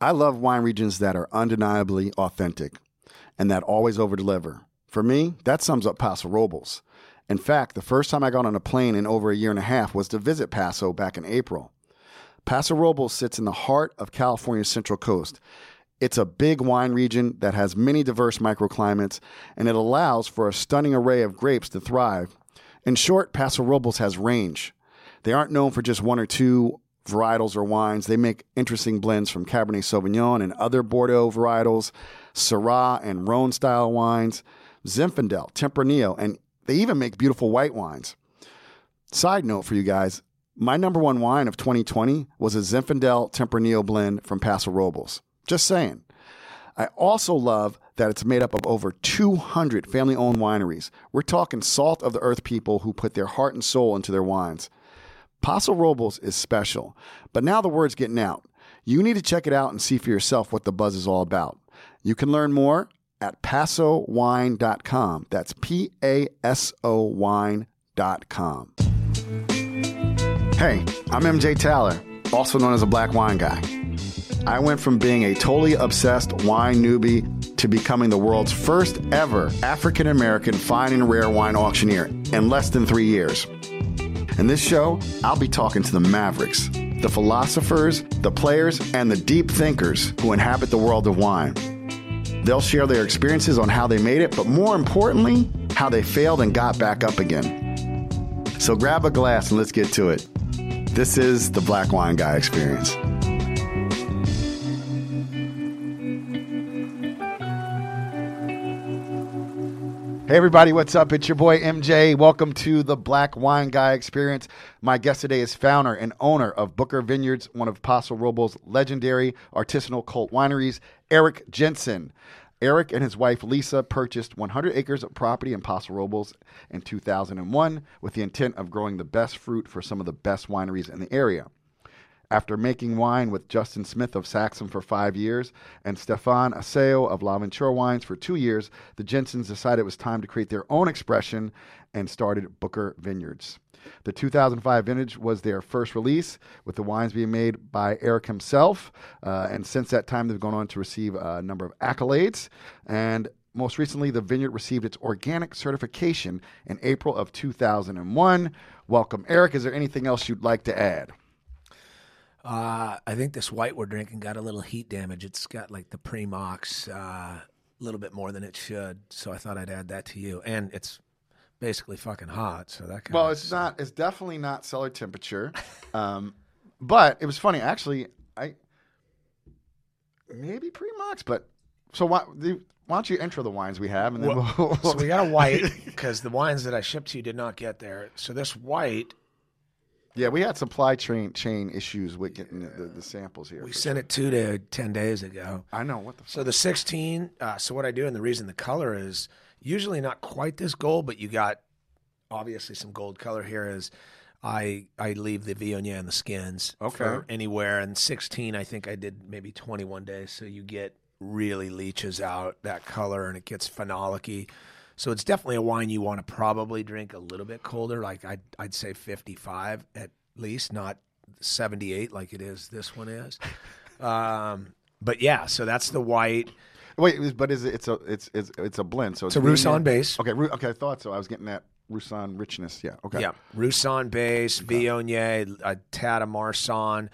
I love wine regions that are undeniably authentic and that always over deliver. For me, that sums up Paso Robles. In fact, the first time I got on a plane in over a year and a half was to visit Paso back in April. Paso Robles sits in the heart of California's Central Coast. It's a big wine region that has many diverse microclimates, and it allows for a stunning array of grapes to thrive. In short, Paso Robles has range. They aren't known for just one or two varietals or wines. They make interesting blends from Cabernet Sauvignon and other Bordeaux varietals, Syrah and Rhone style wines, Zinfandel, Tempranillo, and they even make beautiful white wines. Side note for you guys my number one wine of 2020 was a Zinfandel Tempranillo blend from Paso Robles. Just saying. I also love that it's made up of over 200 family owned wineries. We're talking salt of the earth people who put their heart and soul into their wines. Paso Robles is special, but now the word's getting out. You need to check it out and see for yourself what the buzz is all about. You can learn more at pasowine.com. That's P A S O wine.com. Hey, I'm MJ Taylor, also known as a black wine guy. I went from being a totally obsessed wine newbie to becoming the world's first ever African American fine and rare wine auctioneer in less than three years. In this show, I'll be talking to the mavericks, the philosophers, the players, and the deep thinkers who inhabit the world of wine. They'll share their experiences on how they made it, but more importantly, how they failed and got back up again. So grab a glass and let's get to it. This is the Black Wine Guy Experience. Hey, everybody, what's up? It's your boy MJ. Welcome to the Black Wine Guy Experience. My guest today is founder and owner of Booker Vineyards, one of Paso Robles' legendary artisanal cult wineries, Eric Jensen. Eric and his wife Lisa purchased 100 acres of property in Paso Robles in 2001 with the intent of growing the best fruit for some of the best wineries in the area. After making wine with Justin Smith of Saxum for five years and Stephan Asseo of L'Aventure Wines for two years, the Jensens decided it was time to create their own expression and started Booker Vineyards. The 2005 vintage was their first release, with the wines being made by Eric himself. Uh, and since that time, they've gone on to receive a number of accolades. And most recently, the vineyard received its organic certification in April of 2001. Welcome, Eric. Is there anything else you'd like to add? Uh, I think this white we're drinking got a little heat damage. It's got like the pre-mox uh, a little bit more than it should. So I thought I'd add that to you. And it's basically fucking hot. So that kind Well, it's not. It's definitely not cellar temperature. Um, but it was funny, actually. I maybe pre-mox, but so why? the- Why don't you intro the wines we have, and then Well, we'll, So we got a white because the wines that I shipped to you did not get there. So this white, yeah, we had supply chain chain issues with getting the, the, the samples here. we sent it two to ten days ago. I know what the. So the 16. Uh, so what I do, and the reason the color is usually not quite this gold, but you got obviously some gold color here. Is I I leave the Viognier and the skins Okay. for anywhere, and 16 I think I did maybe 21 days. So you get really leaches out that color, and it gets phenolic So it's definitely a wine you want to probably drink a little bit colder, like I'd I'd say 55 at least, not 78 like it is. This one is. Um, but yeah, so that's the white. Wait, but is it? It's a it's it's, it's a blend. So It's a Viognier- Roussanne base. Okay, Ru- okay, I thought so. I was getting that Roussanne richness. Yeah. Okay. Yeah, Roussanne base, Viognier, a tad of Marsanne,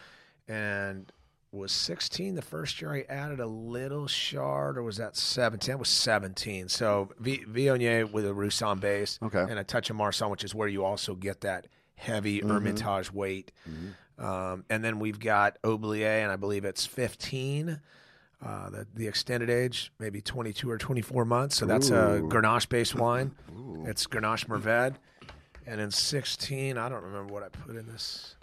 and was 16 the first year I added a little shard, or was that 17? That was 17. So v- Viognier with a Roussanne base, Okay. and a touch of Marsanne, which is where you also get that heavy Hermitage weight. Um, and then we've got Oublie, and I believe it's 15. Uh, the, the extended age, maybe 22 or 24 months. So that's a Grenache based wine. It's Grenache Mourvèdre. And in 16, I don't remember what I put in this.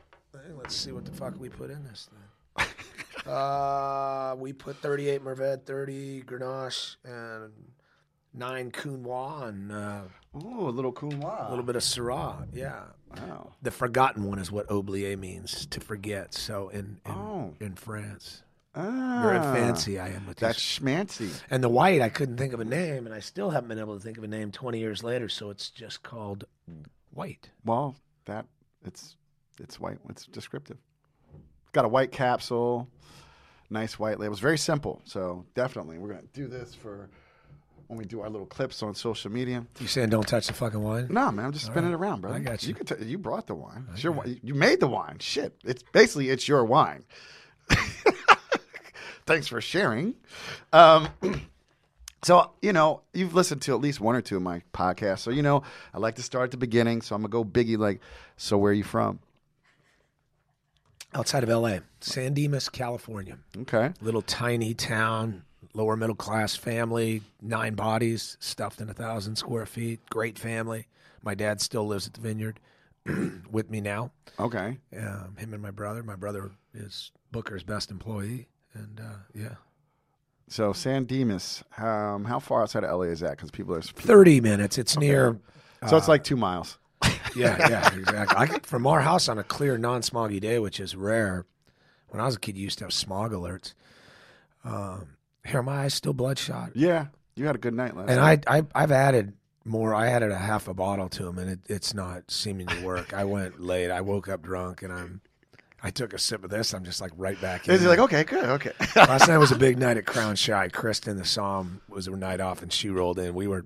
Let's see what the fuck we put in this thing. Uh, we put 38 Mourvèdre, 30 Grenache, and 9 Counoise, and uh, Ooh, a little couloir. a little bit of Syrah. Yeah. Wow. The forgotten one is what oublier means, to forget. So in in, Oh. in France. Ah, Very fancy I am with That's this. schmancy. And the white, I couldn't think of a name, and I still haven't been able to think of a name 20 years later, so it's just called white. Well, that it's it's white. It's descriptive. Got a white capsule. nice white labels. Very simple. So definitely, we're gonna do this for when we do our little clips on social media. You saying don't touch the fucking wine? No, man, I'm just spinning it around, bro. I got you. You, can t- you brought the wine. It's your You made the wine. Shit, it's basically it's your wine. Thanks for sharing. Um, so you know you've listened to at least one or two of my podcasts, so you know I like to start at the beginning. So I'm gonna go biggie. Like, so where are you from? Outside of L.A., San Dimas, California. Okay. Little tiny town, lower middle class family, nine bodies, stuffed in a thousand square feet. Great family. My dad still lives at the vineyard with me now. Okay. Um, him and my brother. My brother is Booker's best employee, and uh, yeah, So San Dimas, um, how far outside of LA is that? Because people are thirty minutes. It's near. so it's like two miles. Yeah, yeah, exactly. I get from our house on a clear, non-smoggy day, which is rare. When I was a kid, you used to have smog alerts. Um, here, my eyes still bloodshot, Yeah, you had a good night last and night. I, I, I've added more. I added a half a bottle to them, and it, it's not seeming to work. I went late. I woke up drunk, and I'm. I took a sip of this. I'm just like right back in. Is like okay, good, okay? Last night was a big night at Crown Shy. Kristen, the somm, was a night off, and she rolled in. We were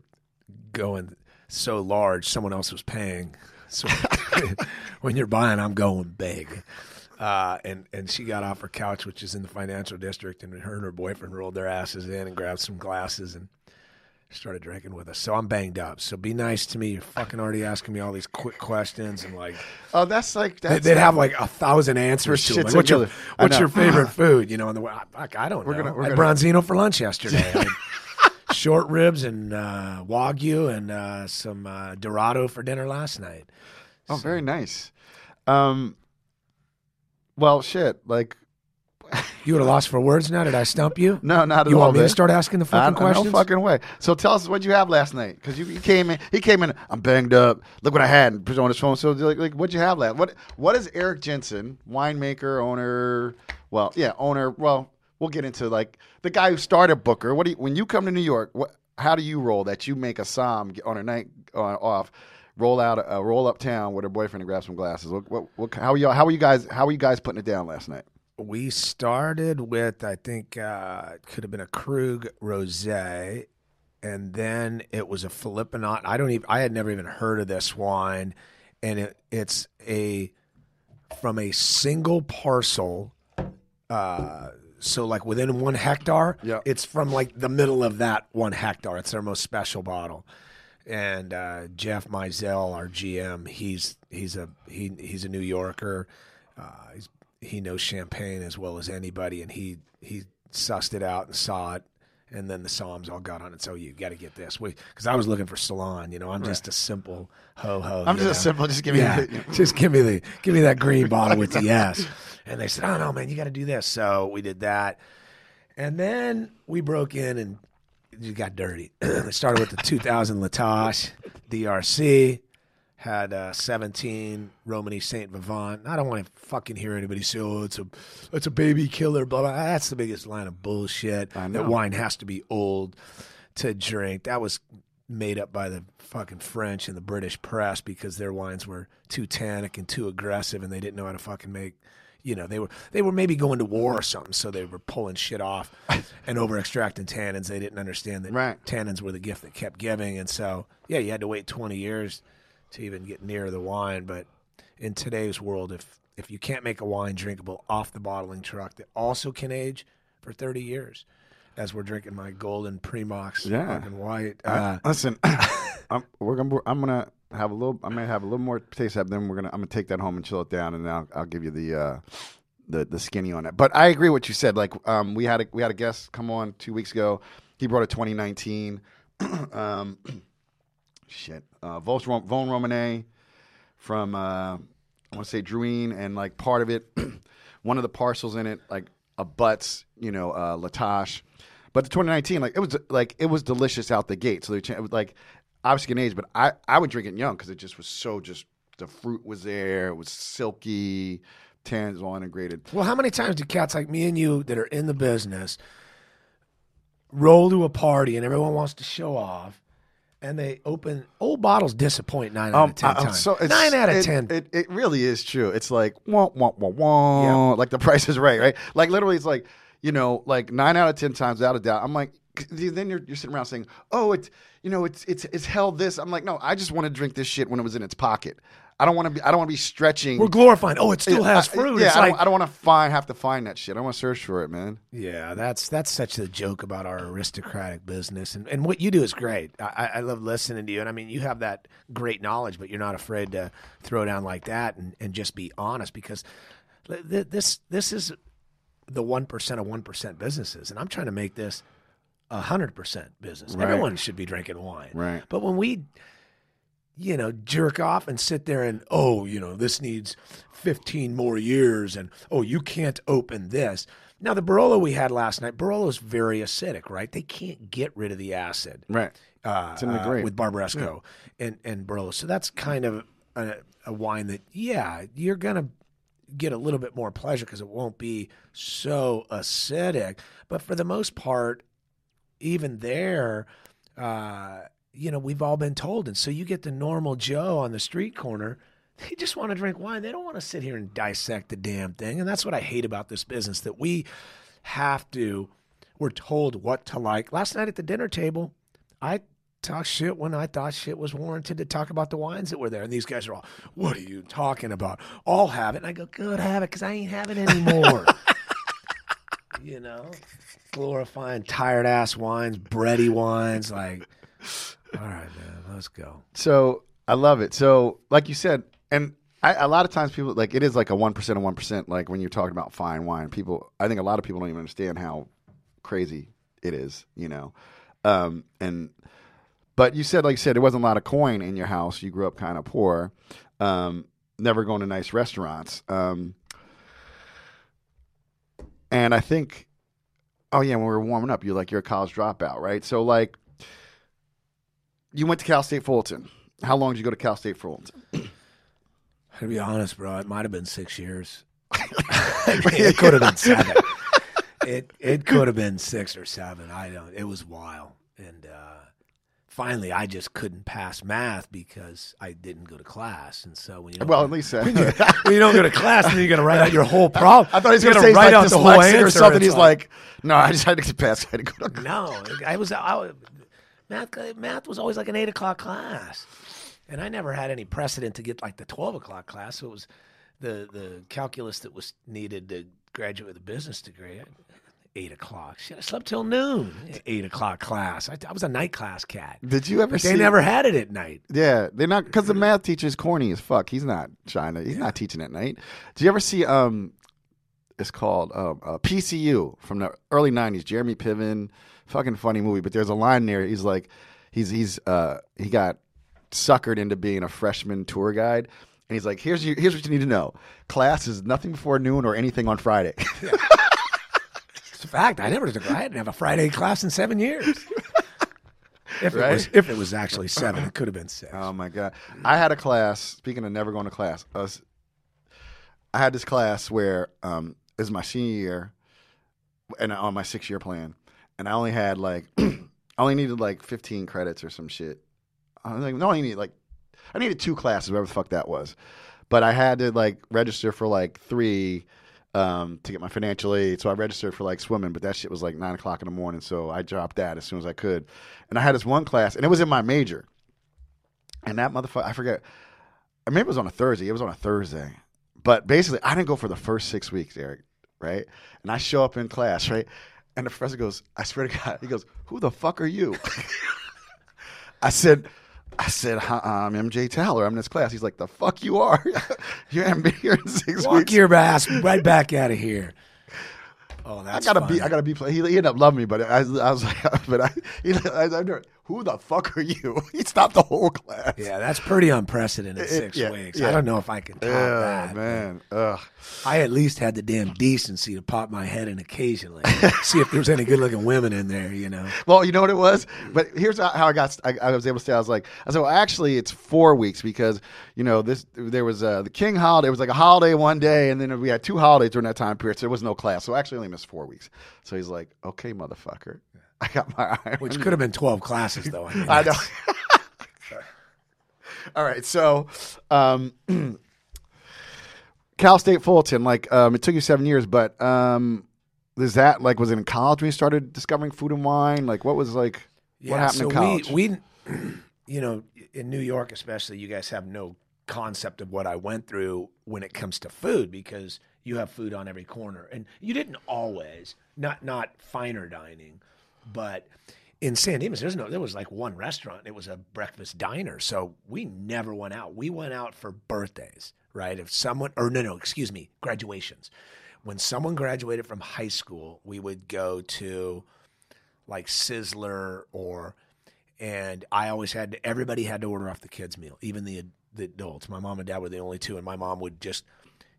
going so large, someone else was paying. So when you're buying, I'm going big. Uh, and and she got off her couch, which is in the financial district, and her and her boyfriend rolled their asses in and grabbed some glasses and started drinking with us. So I'm banged up. So be nice to me. You're fucking already asking me all these quick questions and like oh, that's like they- that's they'd have like a thousand answers to. Like, what's your, what's your favorite food? You know, and the way fuck, I don't We're know. gonna- we're I had gonna- Bronzino for lunch yesterday. I short ribs and uh, wagyu and uh, some uh, Dorado for dinner last night. Oh, very nice. Um, well, shit. Like, You would have lost for words now. Did I stump you? no, not at all. You want me to start asking the fucking I- questions? No fucking way. So tell us what you have last night, because you, you came in. He came in. I'm banged up. Look what I had. And put it on his phone. So like, like what'd you have last? What What is Eric Jensen, winemaker, owner? Well, yeah, owner. Well, we'll get into like the guy who started Booker. What do you, when you come to New York? What? How do you roll? That you make a somm on a night uh, off. Roll out, uh, roll uptown with her boyfriend and grab some glasses. What, what, what, how you? How are you guys? How are you guys putting it down last night? we started with I think uh, could have been a Krug Rosé, and then it was a Philipponnat. I don't even I had never even heard of this wine, and it it's a from a single parcel. Uh, so like within one hectare, Yeah. it's from like the middle of that one hectare. It's their most special bottle. And uh, Jeff Mizell, our GM, he's he's a he he's a New Yorker. Uh, he's, he knows champagne as well as anybody, and he he sussed it out and saw it. And then the somms all got on it. So you got to get this, because I was looking for Salon. You know, I'm just a simple ho ho. I'm you just a simple. Just give me. yeah, the- just give me the give me that green bottle with the S. And they said, "Oh no, man, you got to do this." So we did that, and then we broke in and it got dirty. it started with the 2000 La Tâche DRC. Had uh, 17 Romanée Saint Vivant. I don't want to fucking hear anybody say, "Oh, it's a, it's a baby killer." Blah blah. That's the biggest line of bullshit. That wine has to be old to drink. That was made up by the fucking French and the British press because their wines were too tannic and too aggressive, and they didn't know how to fucking make. You know, they were they were maybe going to war or something, so they were pulling shit off and over extracting tannins. They didn't understand that Right. tannins were the gift that kept giving, and so yeah, you had to wait twenty years to even get near the wine. But in today's world, if if you can't make a wine drinkable off the bottling truck that also can age for thirty years, as we're drinking my golden Premox Yeah. fucking white. Uh, Listen, I'm, we're gonna. I'm gonna have a little. I may have a little more taste of them. We're gonna. I'm gonna take that home and chill it down, and then I'll, I'll give you the uh, the the skinny on it. But I agree what you said. Like, um, we had a we had a guest come on two weeks ago. He brought a 2019. um, shit, uh, Vosne Romanée from uh, I want to say Drouhin, and like part of it, one of the parcels in it, like a butts, you know, uh, La Tâche. But the 2019, like it was like it was delicious out the gate. So they cha- it was like obviously an age, but I I would drink it young because it just was so just the fruit was there, it was silky, tannins all integrated. well, how many times do cats like me and you that are in the business roll to a party and everyone wants to show off? And they open old bottles disappoint nine out of um, ten I- times. so- nine out of it- ten. It, it really is true. It's like wah wah wah wah. Like the price is right, right? Like literally, it's like you know, like nine out of ten times out of doubt, I'm like, then you're you're sitting around saying, oh, it's you know, it's it's it's held this. I'm like, no, I just want to drink this shit when it was in its pocket. I don't want to be. I don't want to be stretching. We're glorifying. Oh, it still has I- fruit. yeah, it's I like don't, I don't want to find have to find that shit. I want to search for it, man. Yeah, that's that's such a joke about our aristocratic business, and and what you do is great. I, I love listening to you, and I mean you have that great knowledge, but you're not afraid to throw down like that and, and just be honest because th- th- this this is the one percent of one percent businesses, and I'm trying to make this hundred percent business. Right. Everyone should be drinking wine, Right. But when we you know, jerk off and sit there and, oh, you know, this needs 15 more years and, oh, you can't open this. Now, the Barolo we had last night, Barolo's very acidic, right? They can't get rid of the acid Right. uh, It's in the uh, with Barbaresco and, and Barolo. So that's kind of a, a wine that, yeah, you're going to get a little bit more pleasure because it won't be so acidic. But for the most part, even there, uh, you know, we've all been told. And so you get the normal Joe on the street corner. They just want to drink wine. They don't want to sit here and dissect the damn thing. And that's what I hate about this business that we have to, we're told what to like. Last night at the dinner table, I talked shit when I thought shit was warranted to talk about the wines that were there. And these guys are all, what are you talking about? I'll have it. And I go, good, have it because I ain't having it anymore. you know, glorifying tired ass wines, bready wines. Like, all right, man, let's go. So I love it. So like you said, and I, a lot of times people like it is like a one percent of one percent. Like when you're talking about fine wine, people I think a lot of people don't even understand how crazy it is. You know, um, and but you said like you said there wasn't a lot of coin in your house. You grew up kind of poor. Um, never going to nice restaurants. Um, and I think, oh yeah, when we were warming up, you're like you're a college dropout, right? So like, you went to Cal State Fullerton. How long did you go to Cal State Fullerton? To be honest, bro, it might have been six years. It could have been seven. It it could have been six or seven. I don't. It was wild, and uh, finally, I just couldn't pass math because I didn't go to class. And so when you don't, Well, at least uh, when you don't go to class, then you're gonna write out your whole problem. I thought he was going to say write like out the whole dyslexic or something. He's like, no, I just had to get past. I had to go to class. No, I was I, math. Math was always like an eight o'clock class, and I never had any precedent to get like the twelve o'clock class. So it was the the calculus that was needed to graduate with a business degree. Eight o'clock. Shit, I slept till noon. Eight o'clock class. I, I was a night class cat. Did you ever But see? they never had it at night. Yeah, they're not because the math teacher's corny as fuck. He's not trying to. He's not teaching at night. Do you ever see? Um, it's called um, uh, PCU from the early '90s. Jeremy Piven, fucking funny movie. But there's a line there. He's like, he's he's uh he got suckered into being a freshman tour guide. And he's like, here's you, here's what you need to know. Class is nothing before noon or anything on Friday. It's a fact. I never took. I didn't have a Friday class in seven years. If Right? it was, if it was actually seven, it could have been six. Oh my god! I had a class. Speaking of never going to class, us. I had this class where um, it was my senior year, and on my six year plan, and I only had like, I only needed like fifteen credits or some shit. I was like, no, I need like, I needed two classes, whatever the fuck that was, but I had to like register for like three. Um, to get my financial aid, so I registered for like swimming, but that shit was like nine o'clock in the morning, so I dropped that as soon as I could. And I had this one class, and it was in my major, and that motherfucker, I forget. I maybe it was on a Thursday. It was on a Thursday. But basically, I didn't go for the first six weeks, Eric, right? And I show up in class, right? And the professor goes, I swear to God, he goes, Who the fuck are you? I said, I said, "Hi, I'm MJ Taylor. I'm in this class. He's like, The fuck you are? you haven't been here in six Walk weeks. your ass right back out of here. Oh, that's I gotta funny. be, I gotta be. He, he ended up loving me, but I, I was like, but I, he, I, I, I, who the fuck are you? He stopped the whole class. Yeah, that's pretty unprecedented. It- Six yeah, weeks. yeah. I don't know if I can top Yeah, that. man. Ugh. I at least had the damn decency to pop my head in occasionally, see if there's any good-looking women in there. You know. Well, you know what it was, but here's how how I got. I, I was able to say I was like, I said, well, actually, it's four weeks because you know this. There was uh, the King holiday. It was like a holiday one day, and then we had two holidays during that time period. So there was no class. So I actually only missed four weeks. So he's like, okay, motherfucker, I got my eye. Which could have been twelve classes, though. I, mean, I know. All right, so um, Cal State Fullerton, like um, it took you seven years, but um, is that like was it in college when you started discovering food and wine? Like what was like what happened so in college? We, we, you know, in New York especially, you guys have no concept of what I went through when it comes to food because you have food on every corner, and you didn't always, not not finer dining, but in San Dimas, there's no, there was like one restaurant. It was a breakfast diner, so we never went out. We went out for birthdays, right? If someone, or no, no, excuse me, graduations. When someone graduated from high school, we would go to like Sizzler or, and I always had to, everybody had to order off the kids' meal, even the the adults. My mom and dad were the only two, and my mom would just,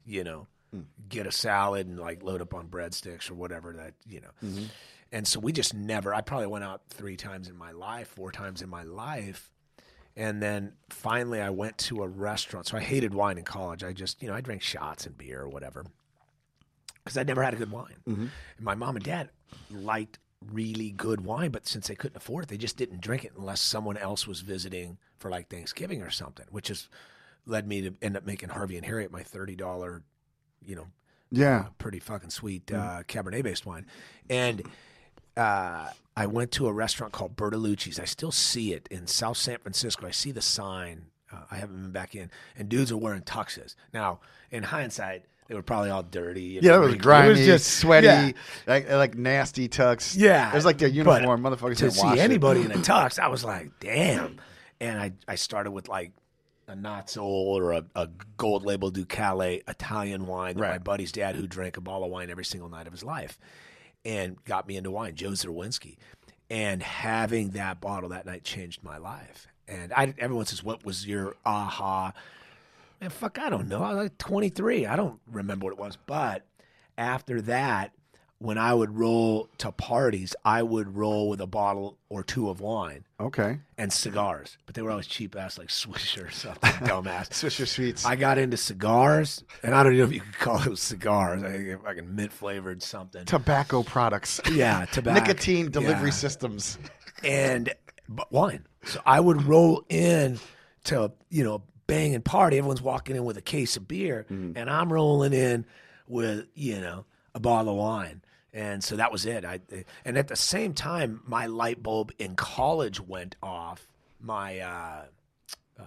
you know, hmm. get a salad and like load up on breadsticks or whatever that you know. Mm-hmm. And so we just never. I probably went out three times in my life, four times in my life, and then finally I went to a restaurant. So I hated wine in college. I just you know I drank shots and beer or whatever because I'd never had a good wine. And my mom and dad liked really good wine, but since they couldn't afford it, they just didn't drink it unless someone else was visiting for like Thanksgiving or something, which has led me to end up making Harvey and Harriet my thirty dollar, you know, yeah. pretty fucking sweet uh, Cabernet based wine. And uh, I went to a restaurant called Bertolucci's. I still see it in South San Francisco. I see the sign. Uh, I haven't been back in. And dudes are wearing tuxes. Now, in hindsight, they were probably all dirty. and Yeah, it was grimy, It was just sweaty, yeah. like like nasty tux. Yeah, it was like their but uniform. Motherfuckers to didn't wash see it. anybody in a tux, I was like, damn. And I, I started with like a not so old or a, a gold label Ducale Italian wine that my buddy's dad, who drank a bottle of wine every single night of his life, and got me into wine, Joe Zerwinski. And having that bottle that night changed my life. And I, everyone says, "What was your aha?" Man, fuck, I don't know. I was like 23. I don't remember what it was. But after that, when I would roll to parties, I would roll with a bottle or two of wine Okay, and cigars. But they were always cheap ass, like Swisher or something, dumbass. Swisher Sweets. I got into cigars, and I don't know if you could call those cigars. I think fucking mint flavored something. tobacco products. Yeah, tobacco. Nicotine delivery Yeah systems. and wine. So I would roll in to you know bang and party. Everyone's walking in with a case of beer, mm. and I'm rolling in with you know a bottle of wine. And so that was it. I and at the same time, my light bulb in college went off. My uh, uh,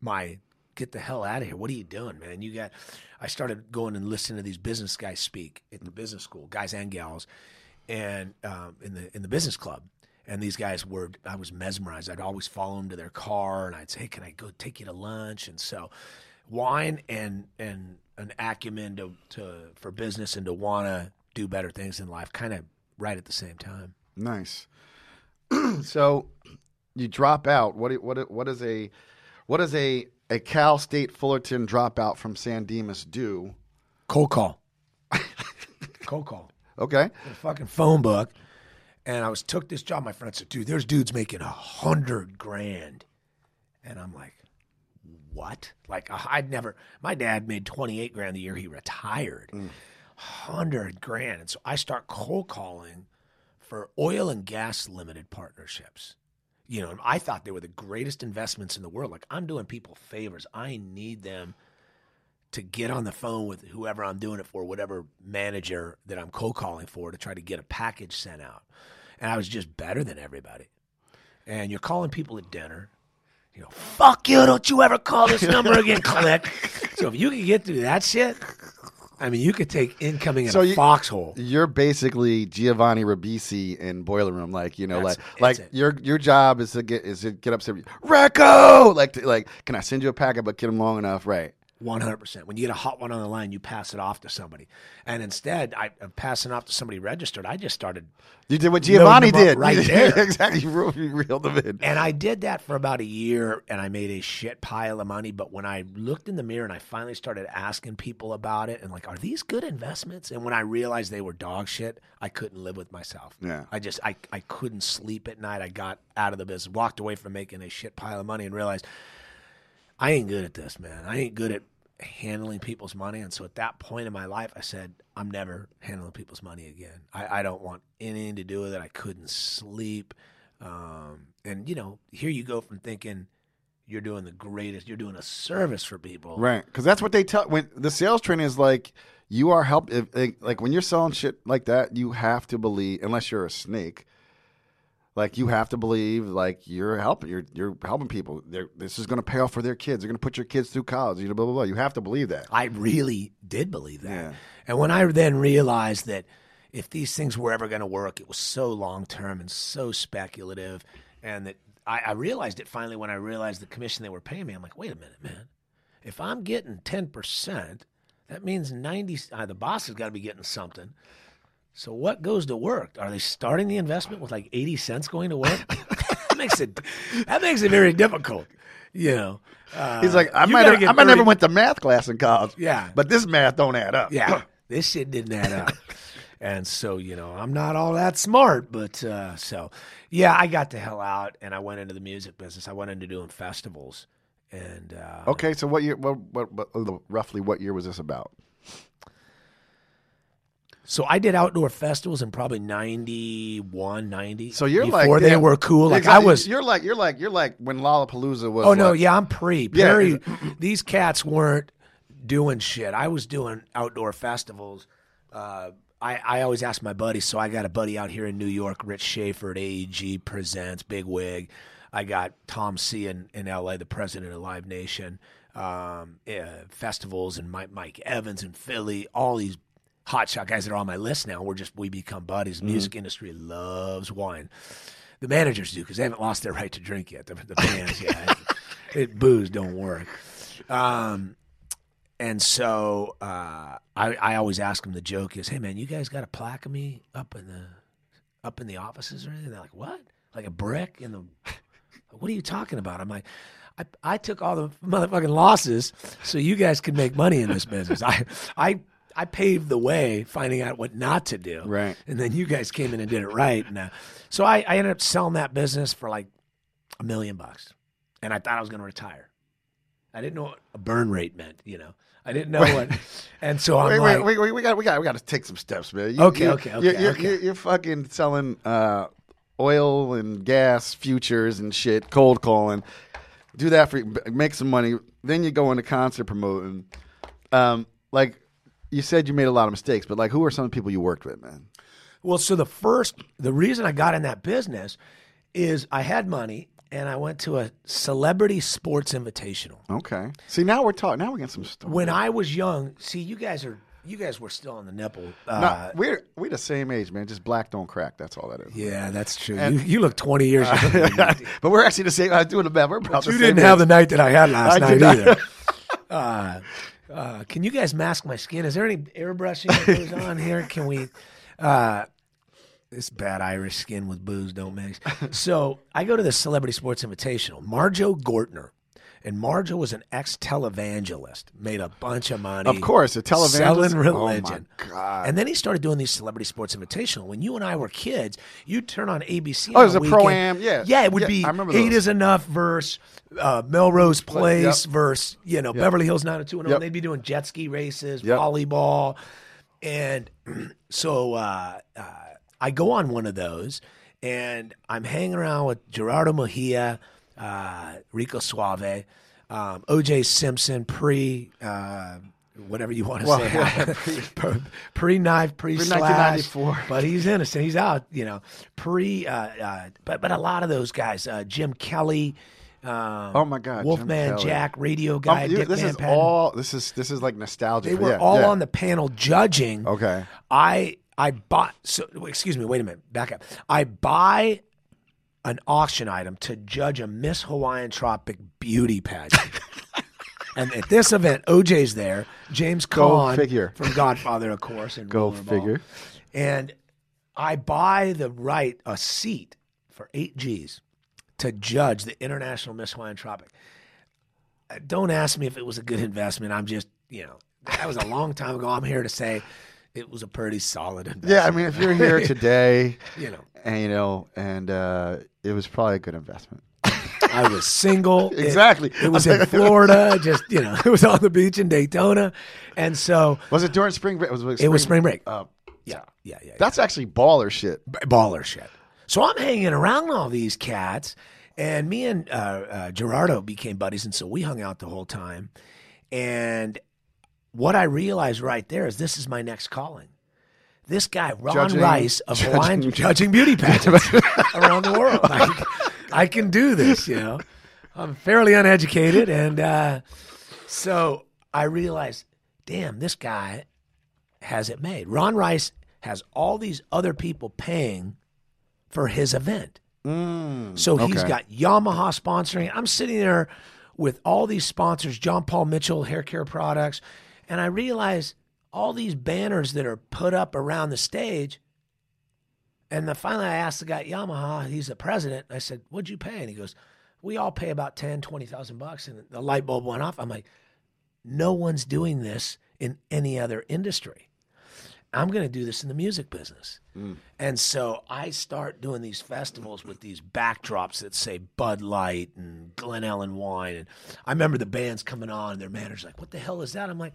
my get the hell out of here. What are you doing, man? You got. I started going and listening to these business guys speak at the business school, guys and gals, and um, in the in the business club. And these guys were, I was mesmerized. I'd always follow them to their car, and I'd say, "Hey, can I go take you to lunch?" And so, wine and and an acumen to, to for business and to want to do better things in life, kind of right at the same time. Nice. so you drop out. What what what is a what does a a Cal State Fullerton dropout from San Dimas do? Cold call, cold call. Okay. a fucking phone book, and I was took this job. My friend said, "Dude, there's dudes making a hundred grand," and I'm like, "What?" Like uh, I'd never. My dad made twenty eight grand the year he retired, hundred grand, and so I start cold calling for oil and gas limited partnerships. You know, I thought they were the greatest investments in the world. Like I'm doing people favors. I need them to get on the phone with whoever I'm doing it for, whatever manager that I'm cold calling for to try to get a package sent out. And I was just better than everybody. And you're calling people at dinner. You know, fuck you, don't you ever call this number again, click. So if you can get through that shit, I mean, you could take incoming in So a you- foxhole. You're basically Giovanni Ribisi in Boiler Room, like you know, That's- like like it. your your job is to get is to get upset. Recco, like to, like, can I send you a packet, but get them long enough, right? One hundred percent. When you get a hot one on the line, you pass it off to somebody. And instead, I, of passing off to somebody registered, I just started You did what Giovanni did, right there. exactly. You reeled, you reeled them in. And I did that for about a year and I made a shit pile of money. But when I looked in the mirror and I finally started asking people about it and like, are these good investments? And when I realized they were dog shit, I couldn't live with myself. Yeah. I just, I, I couldn't sleep at night. I got out of the business, walked away from making a shit pile of money and realized I ain't good at this, man. I ain't good at handling people's money. And so at that point in my life, I said, I'm never handling people's money again. I, I don't want anything to do with it. I couldn't sleep. Um, and, you know, here you go from thinking you're doing the greatest. You're doing a service for people. Right, because that's what they tell when the sales training is like. You are help like when you're selling shit like that. You have to believe, unless you're a snake. Like you have to believe, like you're helping, you're you're helping people. They're, this is going to pay off for their kids. They're going to put your kids through college. You know, blah blah blah. You have to believe that. I really did believe that. Yeah. And when I then realized that if these things were ever going to work, it was so long term and so speculative, and that I, I realized it finally when I realized the commission they were paying me. I'm like, wait a minute, man. If I'm getting ten percent, that means ninety. Uh, the boss has got to be getting something. So what goes to work? Are they starting the investment with like eighty cents going to work? that makes it that makes it very difficult. You know, uh, He's like, I might, have, I might never went to math class in college. Yeah. but this math don't add up. Yeah, this shit didn't add up. And so, you know, I'm not all that smart, but uh, so, yeah, I got the hell out and I went into the music business. I went into doing festivals. And uh, Okay, so what year? What, what, what, roughly, what year was this about? So I did outdoor festivals in probably 91, 90. So you're like before they were cool. Like Exactly. I was. You're like you're like you're like when Lollapalooza was. Oh no, like- yeah, I'm pre. Yeah. Perry, these cats weren't doing shit. I was doing outdoor festivals. Uh, I, I always ask my buddies. So I got a buddy out here in New York, Rich Schaefer at AEG presents Big Wig. I got Tom C in, in LA, the president of Live Nation. Um, uh, festivals and Mike, Mike Evans in Philly. All these hotshot guys that are on my list now. We're just we become buddies. The music industry loves wine. The managers do because they haven't lost their right to drink yet. The, the bands, yeah, it, booze don't work. Um, and so uh, I, I always ask them. The joke is, "Hey man, you guys got a plaque of me up in the up in the offices or anything?" They're like, "What? Like a brick in the? What are you talking about?" I'm like. I, I took all the motherfucking losses so you guys could make money in this business. I I I paved the way finding out what not to do. Right. And then you guys came in and did it right. And uh, so I, I ended up selling that business for like a million bucks. And I thought I was going to retire. I didn't know what a burn rate meant, you know. I didn't know what. And so I'm Wait, like, wait, wait, we got, we got, we got to take some steps, man. You- Okay, you- okay, You're, okay, you're, okay. You're, you're fucking selling uh, oil and gas futures and shit, cold calling. Do that for make some money. Then you go into concert promoting. Um, like you said, you made a lot of mistakes, but like, who are some of the people you worked with, man? Well, so the first, the reason I got in that business is I had money and I went to a celebrity sports invitational. Okay. See, now we're talking. Now we're getting some stuff. When I was young, see, you guys are, you guys were still on the nipple. Uh, No, we're we're the same age, man. Just black don't crack. That's all that is. yeah, that's true. you, you look 20 years younger but we're actually the same. I was doing the bad. We're about You the didn't same have the night that I had last I night either. uh, uh, can you guys mask my skin? Is there any airbrushing that goes on here? Can we? Uh, this bad Irish skin with booze don't mix. So I go to the Celebrity Sports Invitational. Marjoe Gortner. And Marjoe was an ex televangelist, made a bunch of money. Of course, a televangelist. Selling Oh, my religion. God. And then he started doing these Celebrity Sports Invitational. When you and I were kids, you'd turn on ABC. Oh, it was a weekend. Pro-Am, yeah. Yeah, it would Yeah, be I remember Eight is Enough versus uh, Melrose Place yep. versus, you know, Beverly Hills 90210. Yep. They'd be doing jet ski races, Yep. volleyball. And so uh, uh, I go on one of those and I'm hanging around with Gerardo Mejia, uh, Rico Suave, um, OJ Simpson, pre. Uh, Whatever you want to Well, say, yeah, pre knife, pre slash, 1994. but he's innocent. He's out, you know. Pre, uh, uh, but but a lot of those guys, uh, Jim Kelly, um, Oh, my God, Wolfman Jack, Radio Um, Guy, you- Dick this is Patten. all. This is this is like nostalgia. They were yeah, all yeah. on the panel judging. Okay. I I bought. So excuse me. Wait a minute. Back up. I buy an auction item to judge a Miss Hawaiian Tropic beauty pageant. and at this event, OJ's there. James Caan figure. from Godfather, of course. And Go Rollerball. figure. And I buy the right a seat for eight G's to judge the International Miss Hawaiian Tropic. Uh, Don't ask me if it was a good investment. I'm just, you know, that was a long time ago. I'm here to say it was a pretty solid investment. Yeah, I mean, if you're here today, you know, and you know, and uh, it was probably a good investment. I was single. Exactly. It, was in Florida. Just you know, it was on the beach in Daytona, and so Was it during spring break? Was it, it was spring break. Uh, yeah, yeah, yeah. that's actually baller shit. baller shit. So I'm hanging around all these cats, And me and uh, uh, Gerardo became buddies, and so we hung out the whole time. And what I realized right there is this is my next calling. This guy, Ron Judging- Rice of judging- Hawaiian, judging beauty pageants around the world. I, I can do this, you know. I'm fairly uneducated, and uh, so I realized, damn, this guy has it made. Ron Rice has all these other people paying for his event. So he's okay. got Yamaha sponsoring. I'm sitting there with all these sponsors, John Paul Mitchell hair care products, and I realize all these banners that are put up around the stage. And then finally I asked the guy at Yamaha, he's the president. I said, What'd you pay? And he goes, We all pay about 10, 20,000 bucks. And the light bulb went off. I'm like, No one's doing this in any other industry. I'm going to do this in the music business. Mm. And so I start doing these festivals with these backdrops that say Bud Light and Glen Ellen wine. And I remember the bands coming on, and their manager's like, What the hell is that? I'm like,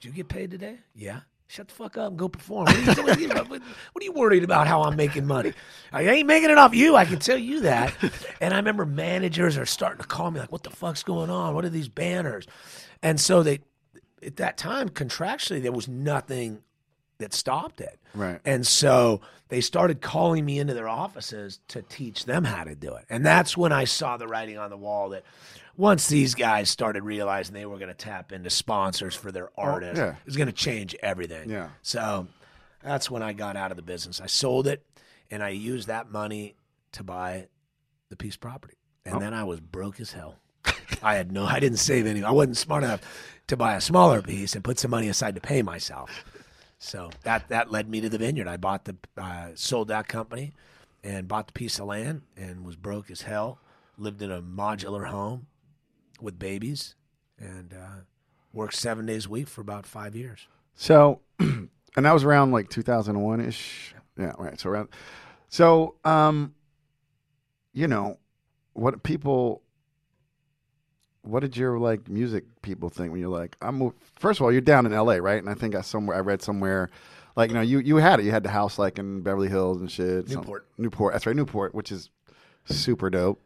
Did you get paid today? Yeah. Shut the fuck up and go perform. What are you, what are you- what are you worried about how I'm making money? I ain't making it off you. I can tell you that. And I remember managers are starting to call me like, what the fuck's going on? What are these banners? And so they, at that time, contractually, there was nothing that stopped it. Right. And so they started calling me into their offices to teach them how to do it. And that's when I saw the writing on the wall that once these guys started realizing they were going to tap into sponsors for their oh, artists, yeah. it was going to change everything. Yeah. So that's when I got out of the business. I sold it and I used that money to buy the piece property. And Oh. then I was broke as hell. I had no, I didn't save any. I wasn't smart enough to buy a smaller piece and put some money aside to pay myself. So that that led me to the vineyard. I bought the uh, sold that company and bought the piece of land and was broke as hell. Lived in a modular home with babies and uh, worked seven days a week for about five years. So, and that was around like 2001 ish. Yeah, right. So around, so um, you know, what people, what did your like music people think when you're like, I'm first of all, you're down in L.A. right? And I think I somewhere I read somewhere, like you know, you you had it, you had the house like in Beverly Hills and shit. some- Newport. Newport. That's right, Newport, which is super dope.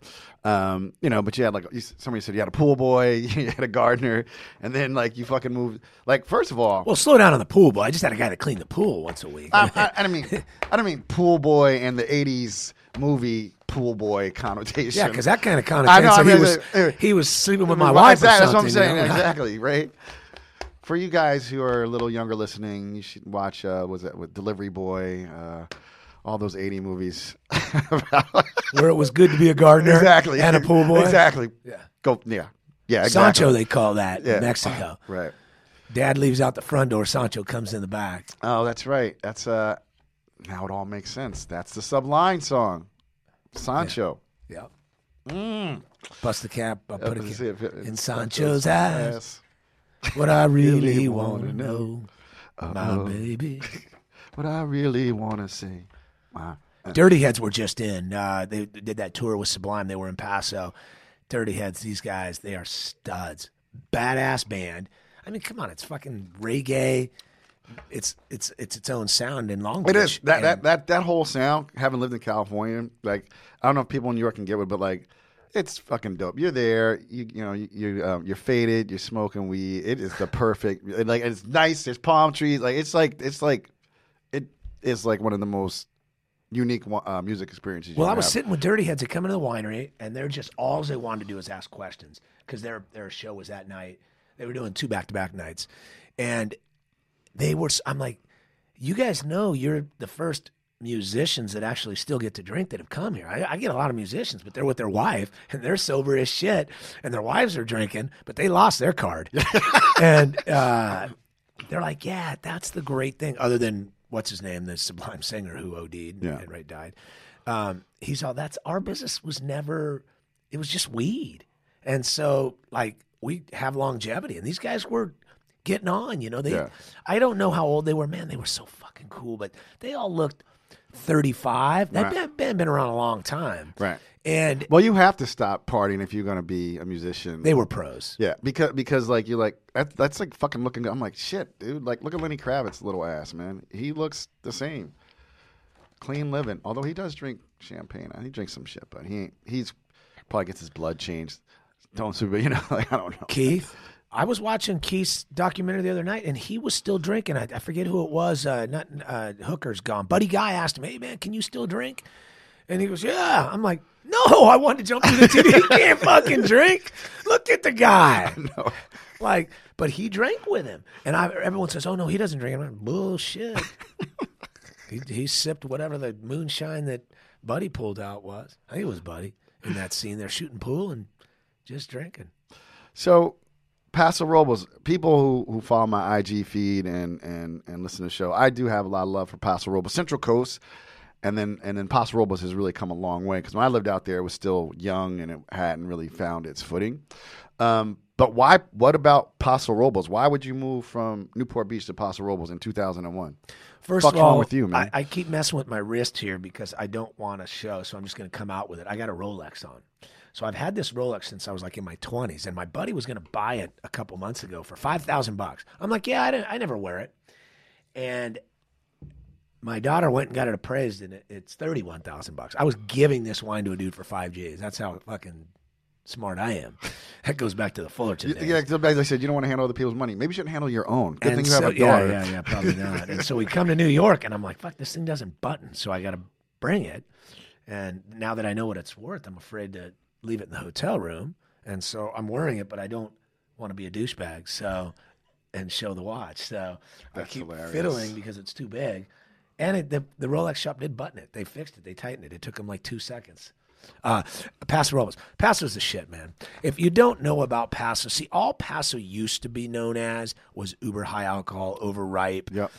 Um, you know, but you had like you, somebody said you had a pool boy, you had a gardener, and then like you fucking moved. Like first of all, Well, slow down on the pool, boy. I just had a guy to clean the pool once a week. I, I, I don't mean I don't mean pool boy and the '80s movie pool boy connotation. yeah, because that kind of I connotation. know, I So he was uh, he was sleeping with my wife. Something, That's what I'm saying. you know? Exactly, right. For you guys who are a little younger listening, you should watch. Uh, was it with Delivery Boy? Uh, all those '80 movies. Where it was good to be a gardener, exactly, and a pool boy. Exactly. Yeah. Go. Yeah. Yeah. Exactly. Sancho, they call that Yeah. in Mexico. Right. Dad leaves out the front door. Sancho comes in the back. Oh, that's right. That's uh. Now it all makes sense. That's the Sublime song, Sancho. Yep. Bust the cap. I'll put it it- in Sancho's eyes. What I really want to know, my Uh-oh. baby. What I really want to see. Wow. Dirty Heads were just in. Uh, they did that tour with Sublime. They were in Paso. Dirty Heads, these guys, they are studs. Badass band. I mean, come on, it's fucking reggae. It's it's it's its own sound in Long Beach. It is that, And that that that whole sound. Having lived in California, like I don't know if people in New York can get it, but like it's fucking dope. You're there, you you know you, you um, you're faded, you're smoking weed. It is the perfect. like it's nice. There's palm trees. Like it's like it's like it is like one of the most unique uh, music experiences. you Well, I was have. sitting with Dirty Heads. They come into the winery, and they're just all they wanted to do was ask questions because their their show was that night. They were doing two back to back nights, and they were. I'm like, you guys know you're the first musicians that actually still get to drink that have come here. I, I get a lot of musicians, but they're with their wife and they're sober as shit, and their wives are drinking, but they lost their card, and uh, they're like, yeah, that's the great thing. Other than what's his name, the Sublime singer who OD'd Yeah. and right died. Um, he's all that's our business was never. It was just weed, and so like we have longevity, and these guys were getting on. You know, they. Yeah. I don't know how old they were. Man, they were so fucking cool, but they all looked thirty-five. That Right. band, band been around a long time, Right. and Well, you have to stop partying if you're going to be a musician. they were pros. Yeah, because because like you're like that, that's like fucking looking. I'm like shit, dude. Like look at Lenny Kravitz, little ass man. He looks the same. clean living. Although he does drink champagne, he drinks some shit, but he ain't, he's probably gets his blood changed. Don't super, you know, like I don't know. Keith. I was watching Keith's documentary the other night, and he was still drinking. I, I forget who it was. Uh, not uh, Hooker's gone. Buddy Guy asked him, "Hey man, can you still drink?" And he goes, "Yeah." I'm like, "No, I wanted to jump through the TV. he can't fucking drink. Look at the guy." Like, but he drank with him, and I, everyone says, "Oh no, he doesn't drink." I'm like, "Bullshit." he, he sipped whatever the moonshine that Buddy pulled out was. I think it was Buddy in that scene. They're shooting pool and just drinking. So, Paso Robles, people who, who follow my IG feed and, and, and listen to the show, I do have a lot of love for Paso Robles. Central Coast, and then and then Paso Robles has really come a long way because when I lived out there, it was still young and it hadn't really found its footing. Um, but why? What about Paso Robles? Why would you move from Newport Beach to Paso Robles in 2001? First Fuck's of all, wrong with you, man? I, I keep messing with my wrist here because I don't want to show, so I'm just going to come out with it. I got a Rolex on. So I've had this Rolex since I was like in my 20s, and my buddy was going to buy it a couple months ago for 5000 bucks. I'm like, yeah, I, didn't, I never wear it. And my daughter went and got it appraised, and it, it's 31000 bucks. I was giving this wine to a dude for five G's. That's how fucking smart I am. That goes back to the Fullerton You- yeah, because I said you don't want to handle other people's money. Maybe you shouldn't handle your own. Good And thing you so, have a yeah, daughter. Yeah, yeah, probably not. and so we come to New York, and I'm like, fuck, this thing doesn't button. So I got to bring it. And now that I know what it's worth, I'm afraid to leave it in the hotel room. And so I'm wearing it, but I don't want to be a douchebag. So, and show the watch. So I keep hilarious. fiddling because it's too big. And it, the, the Rolex shop did button it. They fixed it. They tightened it. It took them like two seconds. Uh, Paso Robles. Paso's the shit, man. If you don't know about Paso, see, all Paso used to be known as was uber high alcohol, overripe, Yep.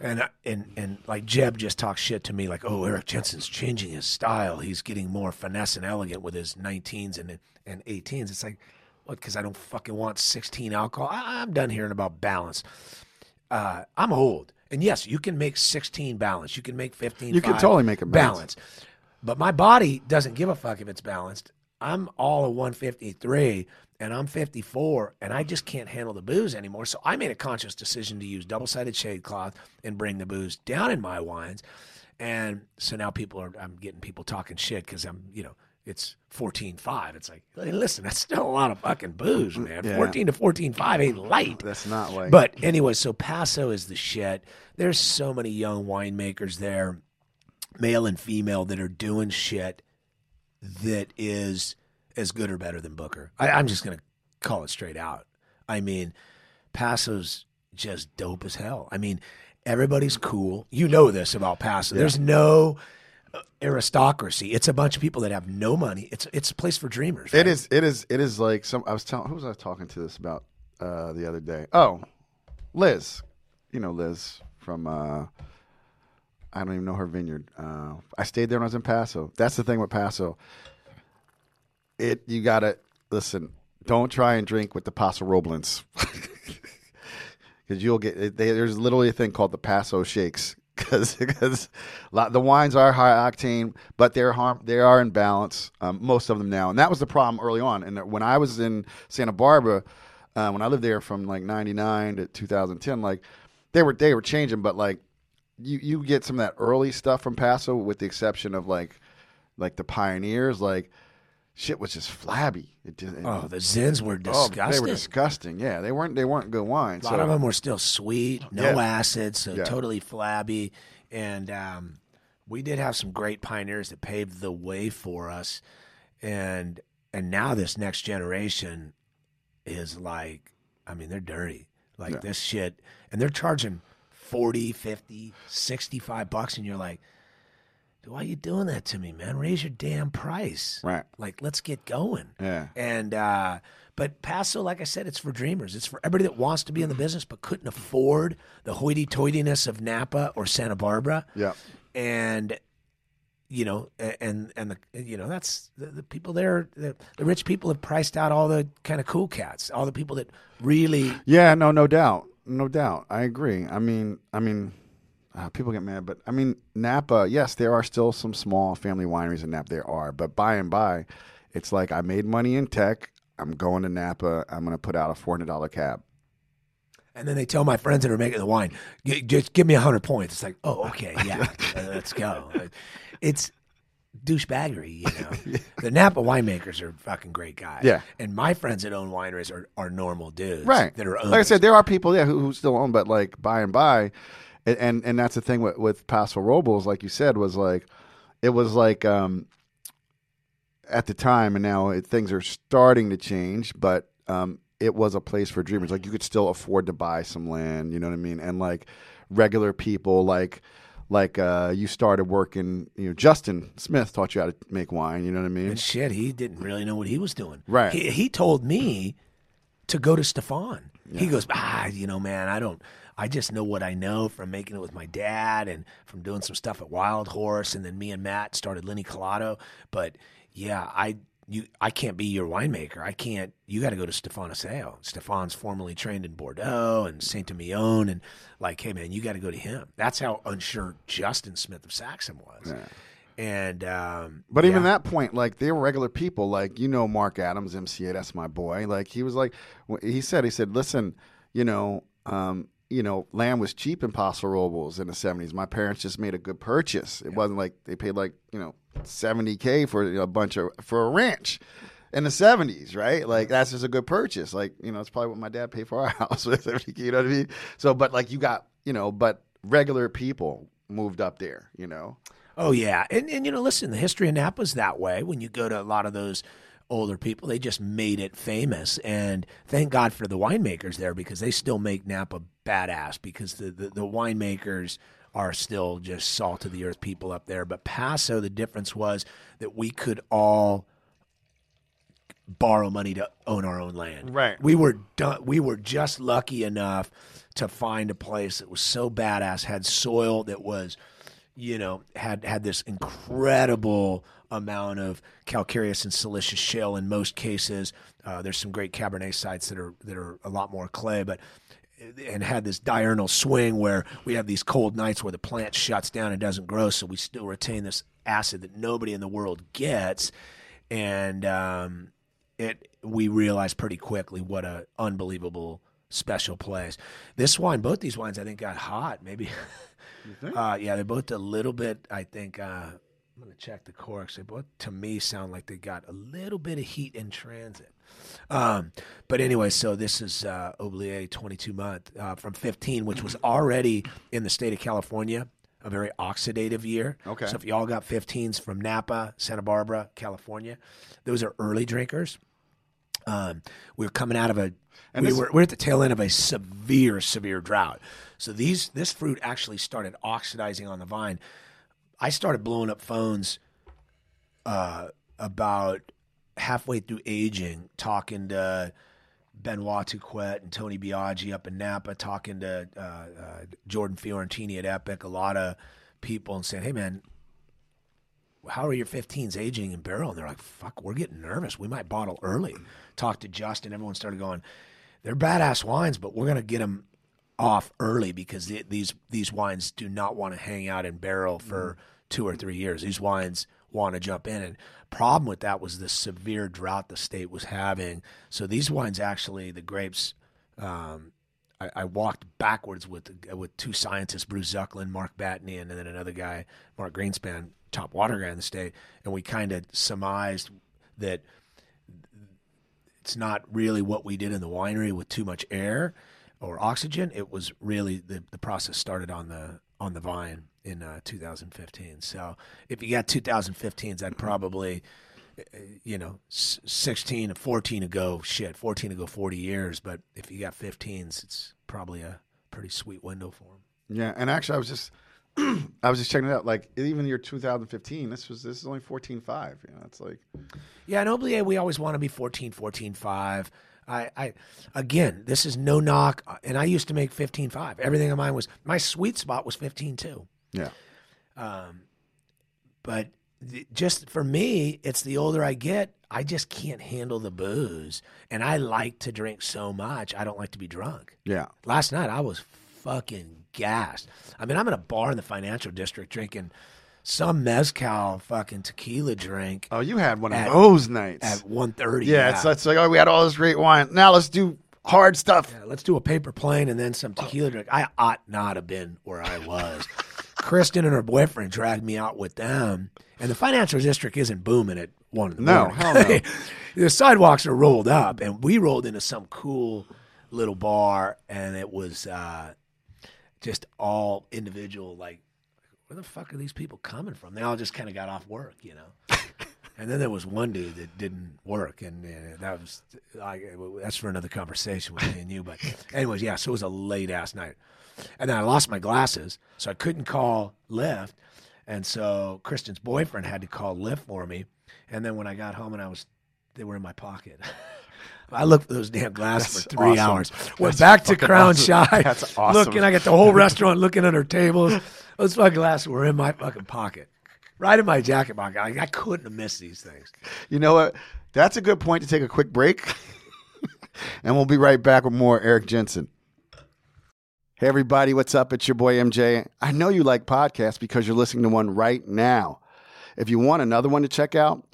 And and and like Jeb just talks shit to me, like, oh, Eric Jensen's changing his style. He's getting more finesse and elegant with his 19s and and 18s. It's like, what? Because I don't fucking want 16 alcohol. I, I'm done hearing about balance. Uh, I'm old, and yes, you can make 16 balance. You can make 15. You can totally make it balance. But my body doesn't give a fuck if it's balanced. I'm all a 153 and I'm 54 and I just can't handle the booze anymore. So I made a conscious decision to use double sided shade cloth and bring the booze down in my wines. And so now people are, I'm getting people talking shit because I'm, you know, it's 14.5. It's like, hey, listen, that's still a lot of fucking booze, mm, man. Yeah. 14 to 14.5 ain't light. That's not like. But anyway, so Paso is the shit. There's so many young winemakers there, male and female, that are doing shit that is as good or better than Booker. I, I'm just gonna call it straight out. I mean, Paso's just dope as hell. I mean, everybody's cool. You know this about Paso. There's no uh, aristocracy. It's a bunch of people that have no money. It's it's a place for dreamers. It right? is. It is. It is like some. I was telling. Who was I talking to this about uh, the other day? Oh, Liz. You know Liz from. Uh, I don't even know her vineyard. Uh, I stayed there when I was in Paso. That's the thing with Paso. It you gotta listen. Don't try and drink with the Paso Roblins. Because you'll get they, there's literally a thing called the Paso shakes because because the wines are high octane, but they're harm they are in balance. Um, most of them now, and that was the problem early on. And when I was in Santa Barbara, uh, when I lived there from like '99 to 2010, like they were they were changing, but like you you get some of that early stuff from Paso, with the exception of like like the pioneers, like shit was just flabby. It just, Oh, the Zins were disgusting. oh, they were disgusting. Yeah, they weren't they weren't good wines. A lot so- of them were still sweet, no Yeah. acid, so Yeah. totally flabby. And um, we did have some great pioneers that paved the way for us. And and now this next generation is like, I mean, they're dirty. Like Yeah. this shit. And they're charging 40, 50, 65 bucks. And you're like, why are you doing that to me, man? Raise your damn price. Right. Like, let's get going. Yeah. And uh, but Paso, like I said, it's for dreamers. It's for everybody that wants to be in the business but couldn't afford the hoity-toityness of Napa or Santa Barbara. Yeah. And you know, and and the you know that's the, the people there. The, the rich people have priced out all the kind of cool cats. All the people that really Yeah, no, no doubt, no doubt. I agree. I mean, I mean, uh, people get mad, but I mean, Napa. Yes, there are still some small family wineries in Napa. There are, but by and by, it's like I made money in tech. I'm going to Napa. I'm going to put out a four hundred dollar cab. And then they tell my friends that are making the wine, "G- just give me a hundred points. It's like, oh, okay, yeah, uh, let's go. It's douchebaggery, you know. the Napa winemakers are fucking great guys. Yeah. And my friends that own wineries are, are normal dudes. right That are owners. like i said there are people yeah who, who still own but like by and by and and, that's the thing with, with paso robles like you said was like it was like um at the time and now it, things are starting to change but um it was a place for dreamers like you could still afford to buy some land you know what i mean and like regular people like like uh you started working you know justin smith taught you how to make wine you know what i mean And shit, he didn't really know what he was doing. Right. He, he told me to go to Stephan. He goes, ah, you know, man, I don't. I just know what I know from making it with my dad and from doing some stuff at Wild Horse, and then me and Matt started Linne Calodo. But yeah, I you I can't be your winemaker. I can't. You got to go to Stefano Asseo. Stephan's formerly trained in Bordeaux and Saint Emilion, and like, hey man, you got to go to him. That's how unsure Justin Smith of Saxum was. And um, But even yeah. that point, like they were regular people. Like you know, Mark Adams, MCA, that's my boy. Like he was like, he said, he said, listen, you know, um, you know, land was cheap in Paso Robles in the seventies. My parents just made a good purchase. It wasn't like they paid like you know seventy k for you know, a bunch of for a ranch in the seventies, right? Like that's just a good purchase. Like you know, it's probably what my dad paid for our house with. You know what I mean? So, but like you got you know, but regular people moved up there. You know, Oh yeah, and and you know, listen, the history of Napa's that way. When you go to a lot of those older people, they just made it famous, and thank God for the winemakers there because they still make Napa badass. Because the the, the winemakers are still just salt of the earth people up there. But Paso, the difference was that we could all borrow money to own our own land. Right. We were done. We were just lucky enough to find a place that was so badass, had soil that was, you know, had had this incredible amount of calcareous and siliceous shale. In most cases, uh, there's some great Cabernet sites that are that are a lot more clay, but and had this diurnal swing where we have these cold nights where the plant shuts down and doesn't grow, so we still retain this acid that nobody in the world gets, and um, it we realized pretty quickly what a unbelievable special place. This wine, both these wines, I think got hot. Maybe, uh, yeah, they're both a little bit. I think uh, I'm gonna check the corks. They both, to me, sound like they got a little bit of heat in transit. Um, but anyway, so this is uh, Oublie 22 month uh, from 15, which was already in the state of California, a very oxidative year. Okay. So if y'all got 15s from Napa, Santa Barbara, California, those are early drinkers. Um, we were coming out of a we this- were we're at the tail end of a severe severe drought. So these this fruit actually started oxidizing on the vine. I started blowing up phones uh, about halfway through aging, talking to Benoit Touquette and Tony Biagi up in Napa, talking to uh, uh, Jordan Fiorentini at Epoch, a lot of people, and saying, "Hey, man." How are your 15s aging in barrel? And they're like, fuck, we're getting nervous. We might bottle early. Talked to Justin. Everyone started going, they're badass wines, but we're going to get them off early because the, these these wines do not want to hang out in barrel for two or three years. These wines want to jump in, and problem with that was the severe drought the state was having. So these wines actually, the grapes. Um, I, I walked backwards with with two scientists, Bruce Zoecklein, Mark Battany, and then another guy, Mark Greenspan, top water guy in the state, and we kind of surmised that it's not really what we did in the winery with too much air or oxygen. It was really the, the process started on the on the vine in uh, 2015. So if you got 2015s, I'd probably uh, you know 16 or 14 ago shit 14 ago 40 years but if you got 15s it's probably a pretty sweet window for them Yeah, and actually, I was just, I was just checking it out. Like even year 2015, this was this is only 14.5. You know, it's like Yeah, in Oublie, we always want to be 14, 14, 5. I, I, again, this is no knock, uh, and I used to make 15, 5. Everything of mine was, my sweet spot was 15, 2. yeah, um, But th- just for me, it's the older I get, I just can't handle the booze. And I like to drink so much, I don't like to be drunk. yeah. Last night, I was fucking gassed. I mean, I'm in a bar in the financial district drinking some mezcal fucking tequila drink Oh, you had one of those nights. at 1.30. yeah, it's it's like oh, we had all this great wine. Now let's do hard stuff. Yeah, let's do a paper plane and then some tequila drink. I ought not have been where I was. Kristen and her boyfriend dragged me out with them, and the financial district isn't booming at one in the No, morning. hell no. the sidewalks are rolled up, and we rolled into some cool little bar, and it was uh, just all individual. Like, where the fuck are these people coming from? They all just kind of got off work, you know. And then there was one dude that didn't work, and uh, that was like that's for another conversation with me and you. But anyways, yeah. So it was a late ass night, and then I lost my glasses, so I couldn't call Lyft, and so Kristen's boyfriend had to call Lyft for me. And then when I got home and I was, they were in my pocket. I looked for those damn glasses That's for three awesome. hours. Went That's back to Crown awesome. Shy. That's awesome. Looking, I got the whole restaurant looking under tables. Those fucking glasses were in my fucking pocket, right in my jacket pocket. I, I couldn't have missed these things. You know what? That's a good point to take a quick break. and we'll be right back with more Eric Jensen. Hey, everybody, what's up? It's your boy MJ. I know you like podcasts because you're listening to one right now. If you want another one to check out,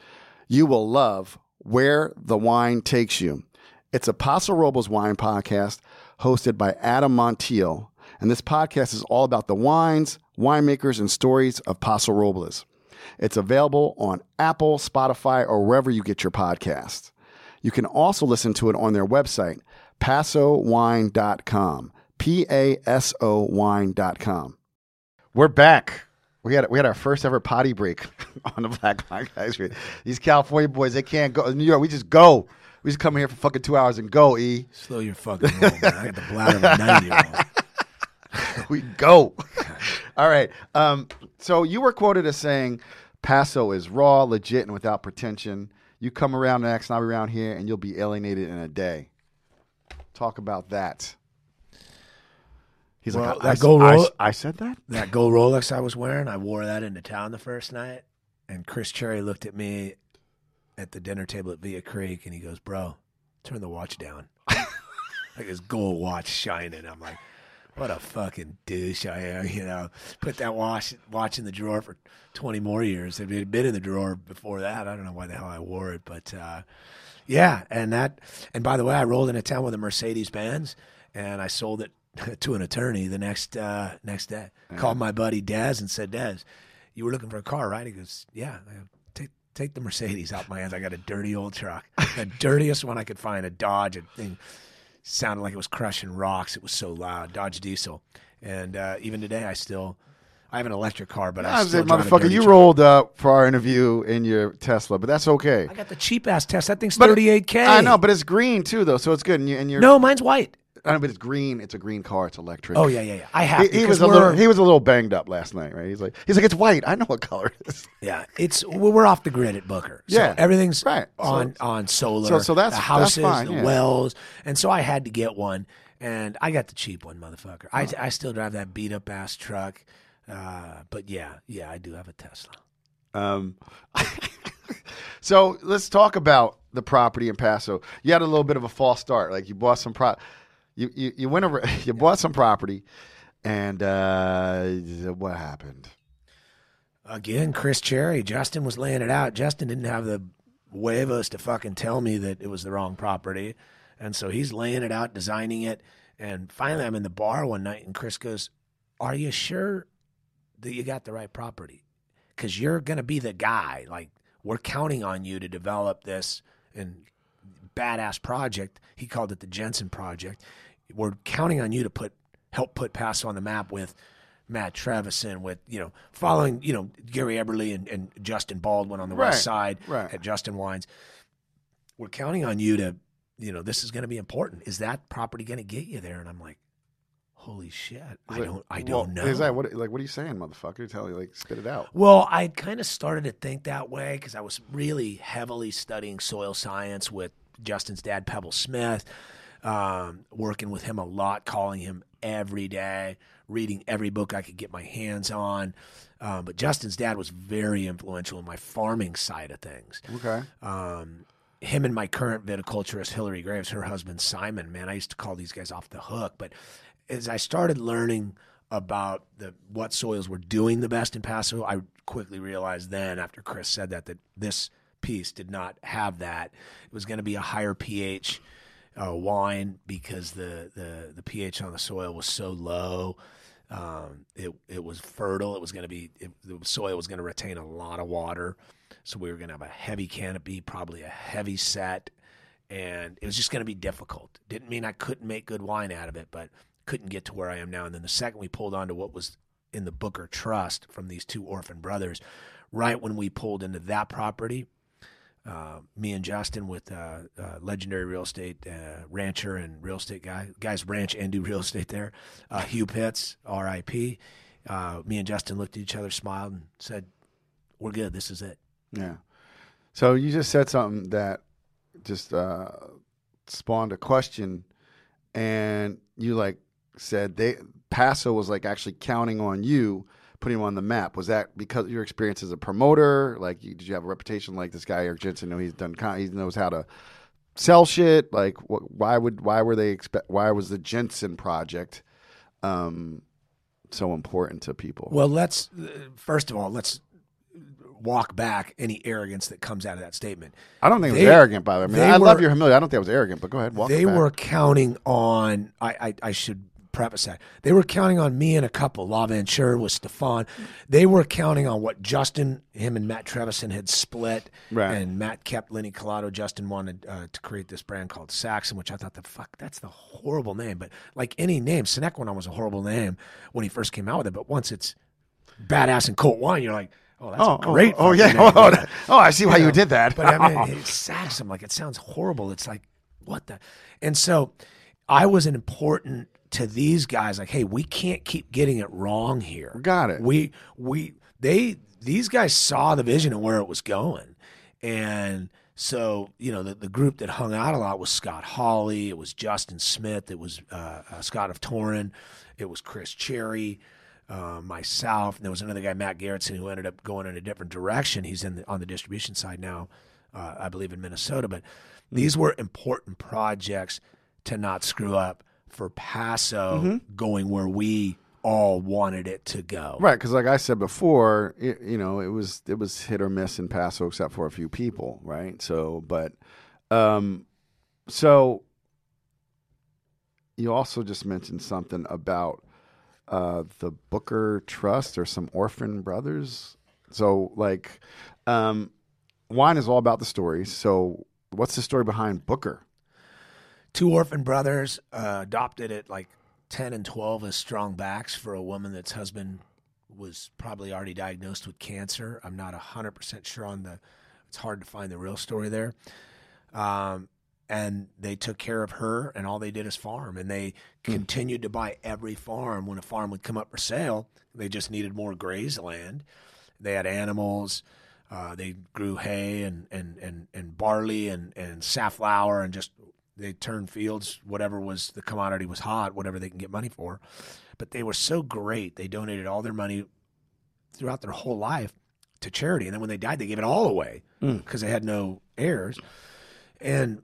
you will love Where the Wine Takes You. It's a Paso Robles wine podcast hosted by Adam Montiel. And this podcast is all about the wines, winemakers, and stories of Paso Robles. It's available on Apple, Spotify, or wherever you get your podcasts. You can also listen to it on their website, pasowine.com. P A S O wine.com. We're back. We had we had our first ever potty break on the Black Wine Guys. These California boys, they can't go. New York, we just go. We just come here for fucking two hours and go. E, Slow your fucking roll, man. I got the bladder of a nine year old. we go. All right. Um, so you were quoted as saying, "Paso is raw, legit, and without pretension. You come around next, and I'll be around here, and you'll be alienated in a day." Talk about that. He's Well, like, that I, gold I- roll- I said that. that gold Rolex I was wearing, I wore that into town the first night. And Chris Cherry looked at me at the dinner table at Villa Creek and he goes, Bro, turn the watch down. like his gold watch shining. I'm like, what a fucking douche I am, you know. Put that watch watch in the drawer for 20 more years. It had been in the drawer before that. I don't know why the hell I wore it, but uh, yeah. And that, and by the way, I rolled into town with a Mercedes Benz, and I sold it to an attorney the next uh, next day. Called my buddy Dez and said, Dez, you were looking for a car, right? He goes, Yeah. Go, Take take the Mercedes out my hands. I got a dirty old truck, the dirtiest one I could find, a Dodge. A thing sounded like it was crushing rocks. It was so loud, Dodge Diesel. And uh, even today, I still. I have an electric car, but I, I still drive motherfucker, you truck. rolled up for our interview in your Tesla, but that's okay. I got the cheap ass test. That thing's thirty eight k. I know, but it's green too, though, so it's good. And, you, and you're no, mine's white. I know, but it's green. It's a green car. It's electric. Oh yeah, yeah, yeah. I have. He, to, he was a little. He was a little banged up last night, right? He's like, he's like, it's white. I know what color it is. Yeah, it's we're we're off the grid at Booker. So Yeah, everything's right. So- on on solar. so- so that's- the that's houses, fine, the yeah. wells, and so I had to get one, and I got the cheap one, motherfucker. I I still drive that beat up ass truck, uh, but yeah, yeah, I do have a Tesla. Um, so let's talk about the property in Paso. You had a little bit of a false start. Like you bought some pro, you you, you went over, you bought some property, and uh, what happened? Again, Chris Cherry, Justin was laying it out. Justin didn't have the huevos to fucking tell me that it was the wrong property. And so he's laying it out, designing it. And finally, I'm in the bar one night, and Chris goes, Are you sure that you got the right property? Because you're going to be the guy. Like, we're counting on you to develop this and badass project. He called it the Jensen Project. We're counting on you to put help put Paso on the map with Matt Trevisan, with you know following you know Gary Eberle and, and Justin Baldwin on the Right, west side right. at Justin Wines. We're counting on you to you know this is going to be important. Is that property going to get you there? And I'm like, holy shit, I Is don't I well, don't know. Is that what? Like, what are you saying, motherfucker? Tell you, like, spit it out. Well, I kind of started to think that way because I was really heavily studying soil science with Justin's dad, Pebble Smith, um, working with him a lot, calling him every day, reading every book I could get my hands on. Um, but Justin's dad was very influential in my farming side of things. Okay. Um, him and my current viticulturist Hillary Graves, her husband Simon, man, I used to call these guys off the hook. But as I started learning about the what soils were doing the best in Paso, I quickly realized then after Chris said that that this piece did not have that. It was going to be a higher pH. Uh, wine because the, the the pH on the soil was so low. Um, it it was fertile. It was going to be it, the soil was going to retain a lot of water, so we were going to have a heavy canopy, probably a heavy set, and it was just going to be difficult. Didn't mean I couldn't make good wine out of it, but couldn't get to where I am now. And then the second we pulled onto what was in the Booker Trust from these two orphan brothers, right when we pulled into that property, uh, me and Justin with uh, uh, legendary real estate uh, rancher and real estate guy, guys ranch and do real estate there, uh, Hugh Pitts, R.I.P. Uh, me and Justin looked at each other, smiled, and said, "We're good. This is it." Yeah. So you just said something that just spawned a question, and you like said they Paso was like actually counting on you putting him on the map. Was that because of your experience as a promoter? Like, you, did you have a reputation like this guy Eric Jensen? Know he's done. con- He knows how to sell shit. Like, wh- why would why were they expect? Why was the Jensen project um, so important to people? Well, let's first of all let's walk back any arrogance that comes out of that statement. I don't think it was arrogant, by the way. I mean, they I love your humility. I don't think it was arrogant, but go ahead. Walk they were counting on. I, I I should preface that they were counting on me and a couple. L'Aventure with Stephan. They were counting on what Justin, him and Matt Trevisan had split, Right. and Matt kept Linne Calodo. Justin wanted uh, to create this brand called Saxum, which I thought the fuck that's the horrible name. But like any name, Sine Qua Non was a horrible name when he first came out with it. But once it's badass and colt wine, you're like. Oh, that's Oh, great. Oh, oh, yeah. Oh, you oh, I see why you know, did that. But I mean, it's Saxum. Like it sounds horrible. It's like what the, and so I was an important to these guys. Like, hey, we can't keep getting it wrong here. Got it. We we they these guys saw the vision and where it was going, and so you know the the group that hung out a lot was Scott Hawley. It was Justin Smith. It was uh, uh, Scott of Torrin. It was Chris Cherry uh, myself, and there was another guy, Matt Garretson, who ended up going in a different direction. He's in the, on the distribution side now, uh, I believe in Minnesota. But these were important projects to not screw up for Paso going where we all wanted it to go. Right, because like I said before, it, you know, it was it was hit or miss in Paso, except for a few people, right? So, but, um, so you also just mentioned something about uh, the Booker Trust or some orphan brothers. So, like, um, wine is all about the stories. So, what's the story behind Booker? Two orphan brothers uh, adopted at like 10 and 12 as strong backs for a woman that's husband was probably already diagnosed with cancer. I'm not 100% sure on the, it's hard to find the real story there. Um, and they took care of her, and all they did is farm. And they continued to buy every farm. When a farm would come up for sale, they just needed more graze land. They had animals. Uh, they grew hay and, and, and, and barley and, and safflower and just they turned fields, whatever was the commodity was hot, whatever they can get money for. But they were so great. They donated all their money throughout their whole life to charity. And then when they died, they gave it all away mm. because they had no heirs. And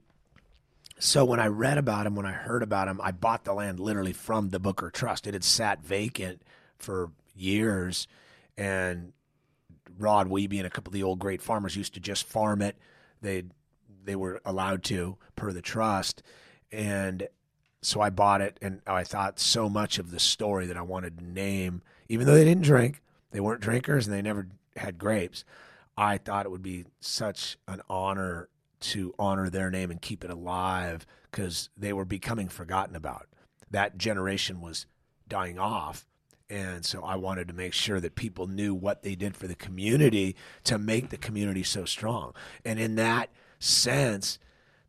so when I read about him, when I heard about him, I bought the land literally from the Booker Trust. It had sat vacant for years, and Rod Weeby and a couple of the old great farmers used to just farm it. They they were allowed to per the trust, and so I bought it, and I thought so much of the story that I wanted to name, even though they didn't drink, they weren't drinkers, and they never had grapes. I thought it would be such an honor to honor their name and keep it alive because they were becoming forgotten about. That generation was dying off. And so I wanted to make sure that people knew what they did for the community to make the community so strong. And in that sense,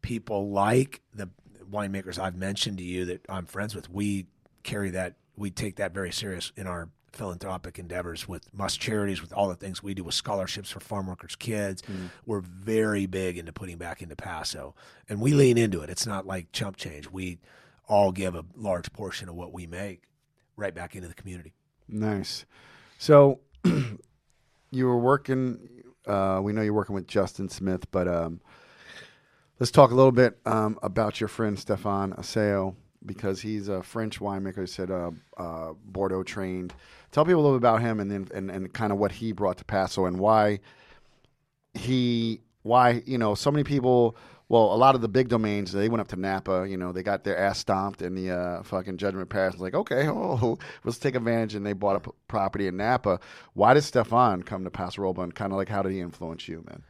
people like the winemakers I've mentioned to you that I'm friends with, we carry that, we take that very serious in our philanthropic endeavors with Must Charities, with all the things we do with scholarships for farm workers' kids. Hmm. We're very big into putting back into Paso, and we lean into it. It's not like chump change. We all give a large portion of what we make right back into the community. Nice. So you were working. Uh, we know you're working with Justin Smith, but um, let's talk a little bit um, about your friend Stephan Asseo because he's a French winemaker. He said uh, uh, Bordeaux trained. Tell people a little bit about him and then and, and kind of what he brought to Paso and why he why you know so many people well, a lot of the big domains they went up to Napa. You know, they got their ass stomped in the uh, fucking Judgment Pass. Like, okay, oh, let's take advantage, and they bought a p- property in Napa. Why did Stephan come to Paso Robles, and kind of like how did he influence you, man?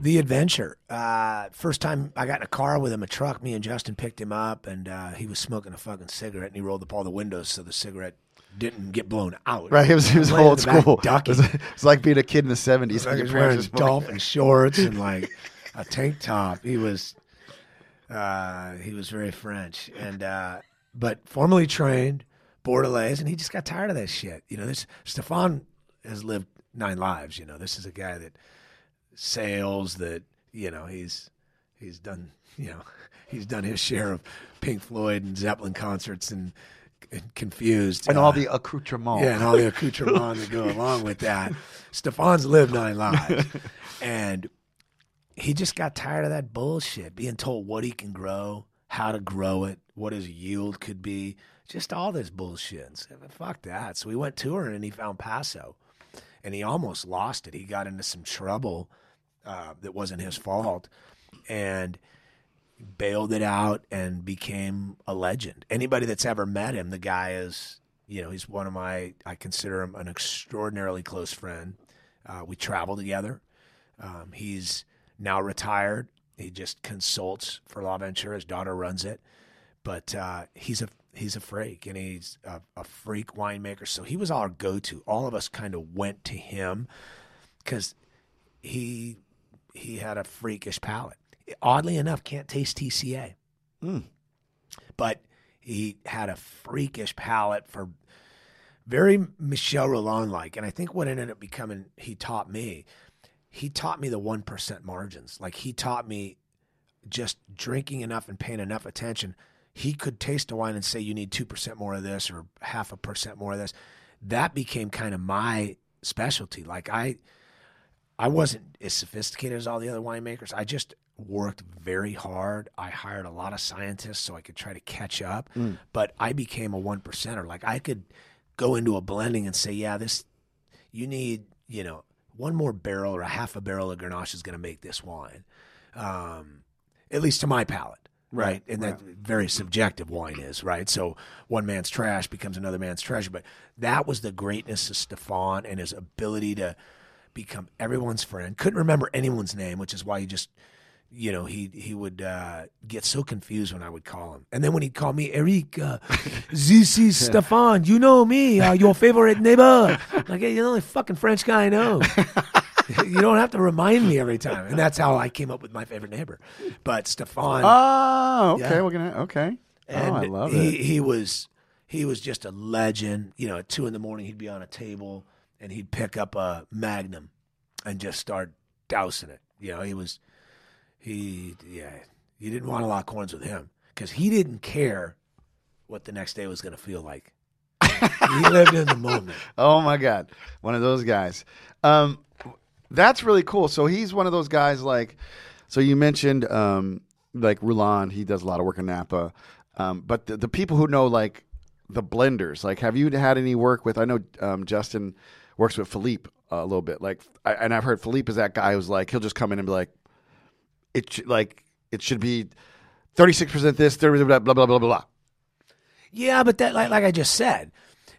The adventure. Uh, first time I got in a car with him, a truck. Me and Justin picked him up, and uh, he was smoking a fucking cigarette, and he rolled up all the windows so the cigarette didn't get blown out. Right, it was, it was old school. It ducking. it like being a kid in the seventies. He was wearing dolphin shorts and like a tank top. He was, uh, he was very French, and uh, but formally trained Bordelaise, and he just got tired of that shit. You know, this Stephan has lived nine lives. You know, this is a guy that sails. That you know, he's he's done. You know, he's done his share of Pink Floyd and Zeppelin concerts and. and Confused and Uh, all the accoutrements. yeah, and all the accoutrements that go along with that. Stephan's lived nine lives. And he just got tired of that bullshit, being told what he can grow, how to grow it, what his yield could be, just all this bullshit. And said, Fuck that. So we went touring and he found Paso. And he almost lost it. He got into some trouble uh, that wasn't his fault. And bailed it out and became a legend. Anybody that's ever met him, the guy is, you know, he's one of my, I consider him an extraordinarily close friend. Uh, we travel together. Um, he's now retired. He just consults for L'Aventure. His daughter runs it, but uh, he's a he's a freak and he's a, a freak winemaker. So he was our go to. All of us kind of went to him because he he had a freakish palate. Oddly enough, can't taste TCA, but he had a freakish palate for very Michel Rolland like. And I think what ended up becoming he taught me, he taught me the one percent margins. Like he taught me just drinking enough and paying enough attention. He could taste a wine and say you need two percent more of this or half a percent more of this. That became kind of my specialty. Like I I wasn't as sophisticated as all the other winemakers. I just worked very hard. I hired a lot of scientists so I could try to catch up. Mm. But I became a one percenter. Like I could go into a blending and say, yeah, this you need, you know, one more barrel or a half a barrel of Grenache is going to make this wine. Um, at least to my palate. Right. And that very subjective wine is, right? So one man's trash becomes another man's treasure. But that was the greatness of Stephan and his ability to become everyone's friend. Couldn't remember anyone's name, which is why he just, you know, he he would uh, get so confused when I would call him. And then when he'd call me, Eric, uh, this is Stephan. You know me, uh, your favorite neighbor. Like, hey, you're the only fucking French guy I know. you don't have to remind me every time. And that's how I came up with my favorite neighbor. But Stephan. Oh, okay. Yeah. We're gonna okay. And oh, I love he, it. He was he was just a legend. You know, at two in the morning he'd be on a table and he'd pick up a Magnum and just start dousing it. You know, he was he yeah. You didn't want to lock horns with him because he didn't care what the next day was going to feel like. he lived in the moment. Oh my god, one of those guys. Um, that's really cool. So he's one of those guys like. So you mentioned um, like Rolland. He does a lot of work in Napa. Um, but the, the people who know like the blenders, like, have you had any work with? I know um, Justin works with Philippe a little bit. Like, I, and I've heard Philippe is that guy who's like he'll just come in and be like, it like it should be thirty six percent this, thirty blah blah blah blah blah. Yeah, but that like like I just said,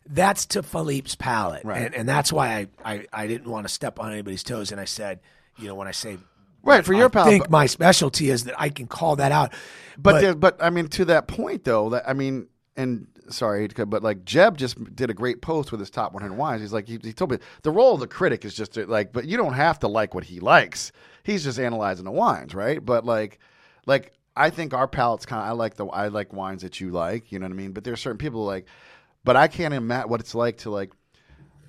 that's to Philippe's palate, Right. and and that's why I, I I didn't want to step on anybody's toes, and I said, you know, when I say Right for your palate, I think my specialty is that I can call that out, But but, there, but I mean, to that point though, that I mean, and sorry, but like Jeb just did a great post with his top 100 wines. He's like, he, he told me the role of the critic is just to, like, but you don't have to like what he likes. He's just analyzing the wines, right? But like, like I think our palate's kind of. I like the I like wines that you like. You know what I mean? But there's certain people like, but I can't imagine what it's like to like,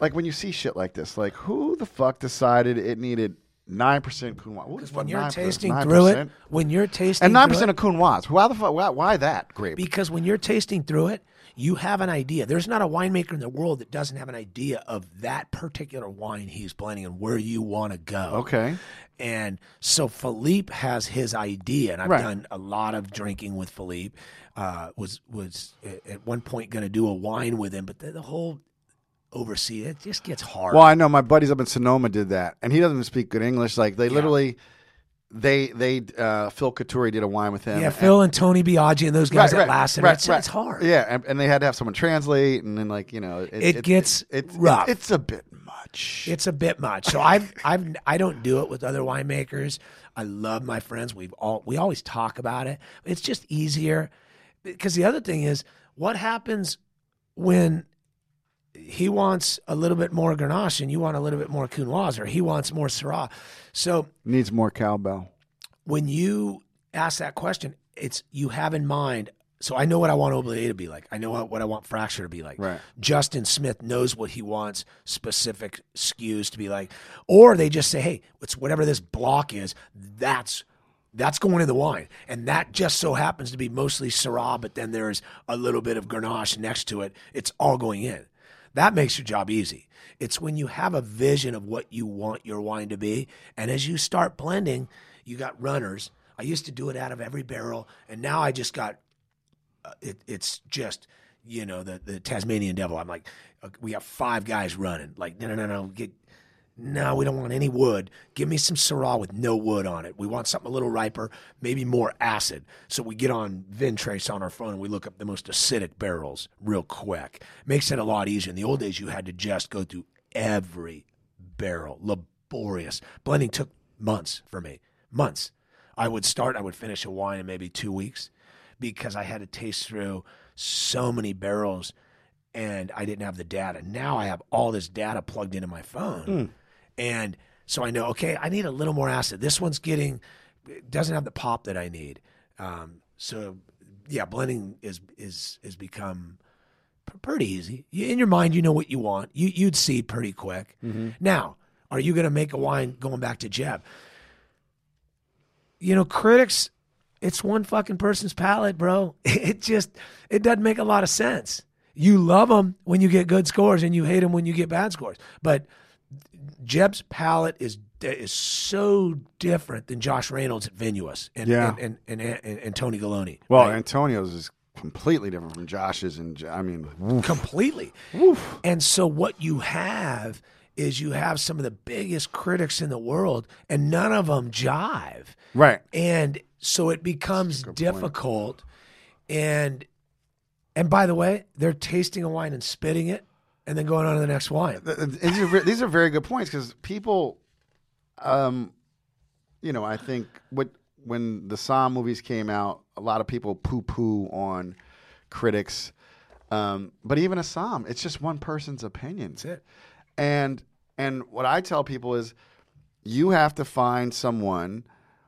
like when you see shit like this. Like, who the fuck decided it needed? Nine percent. What the when you're 9%? tasting through it, when you're tasting and nine percent of Coon. Why the fuck? Why, why that grape? because when you're tasting through it, you have an idea. There's not a winemaker in the world that doesn't have an idea of that particular wine he's blending and where you want to go. Okay. And so Philippe has his idea, and I've Right. done a lot of drinking with Philippe. Uh, was was at- one point going to do a wine with him, but the, the whole oversee it just gets hard. Well, I know my buddies up in Sonoma did that, and he doesn't speak good English. Like they literally, they they uh, Phil Coturri did a wine with him. Yeah, Phil and Tony Biagi and those guys Right, at right, Lassen. right, it's, right. it's hard. Yeah, and, and they had to have someone translate, and then like you know, it, It gets it's rough. It's a bit much. It's a bit much. So I've I've I don't do it with other winemakers. I love my friends. We've all we always talk about it. It's just easier because the other thing is what happens when he wants a little bit more Grenache and you want a little bit more Counoise or he wants more Syrah. So Needs more cowbell. when you ask that question, it's you have in mind. So I know what I want Oublie to be like. I know what I want Fracture to be like. Right. Justin Smith knows what he wants specific skews to be like, or they just say, "Hey, it's whatever this block is. That's that's going in the wine, and that just so happens to be mostly Syrah, but then there's a little bit of Grenache next to it. It's all going in. That makes your job easy. It's when you have a vision of what you want your wine to be, and as you start blending, you got runners. I used to do it out of every barrel, and now I just got uh, it, it's just you know the the Tasmanian devil. I'm like, uh, we have five guys running. Like, no, no, no, no, get. No, we don't want any wood. Give me some Syrah with no wood on it. We want something a little riper, maybe more acid. So we get on Vintrace on our phone and we look up the most acidic barrels real quick. Makes it a lot easier. In the old days, you had to just go through every barrel, laborious. Blending took months for me, months. I would start, I would finish a wine in maybe two weeks because I had to taste through so many barrels and I didn't have the data. Now I have all this data plugged into my phone. Hmm. And so I know, okay, I need a little more acid. This one's getting, doesn't have the pop that I need. Um, so yeah, blending is, is, is become pretty easy. In your mind, you know what you want. You, you'd see pretty quick. Now, are you going to make a wine going back to Jeb? you know, critics, it's one fucking person's palate, bro. It just, it doesn't make a lot of sense. You love them when you get good scores and you hate them when you get bad scores. But Jeb's palate is is so different than Josh Reynolds at Vinous and Yeah. and, and, and, and, and Tony Galloni. Well, right? Antonio's is completely different from Josh's, and I mean, woof. completely. And so what you have is you have some of the biggest critics in the world, and none of them jive. right? and so it becomes difficult and and by the way they're tasting a wine and spitting it and then going on to the next wine Th- th- These are, these are very good points because people, um, you know, I think what when the Somm movies came out, a lot of people poo poo on critics. Um, but even a Somm, it's just one person's opinion. that's it And and what I tell people is, you have to find someone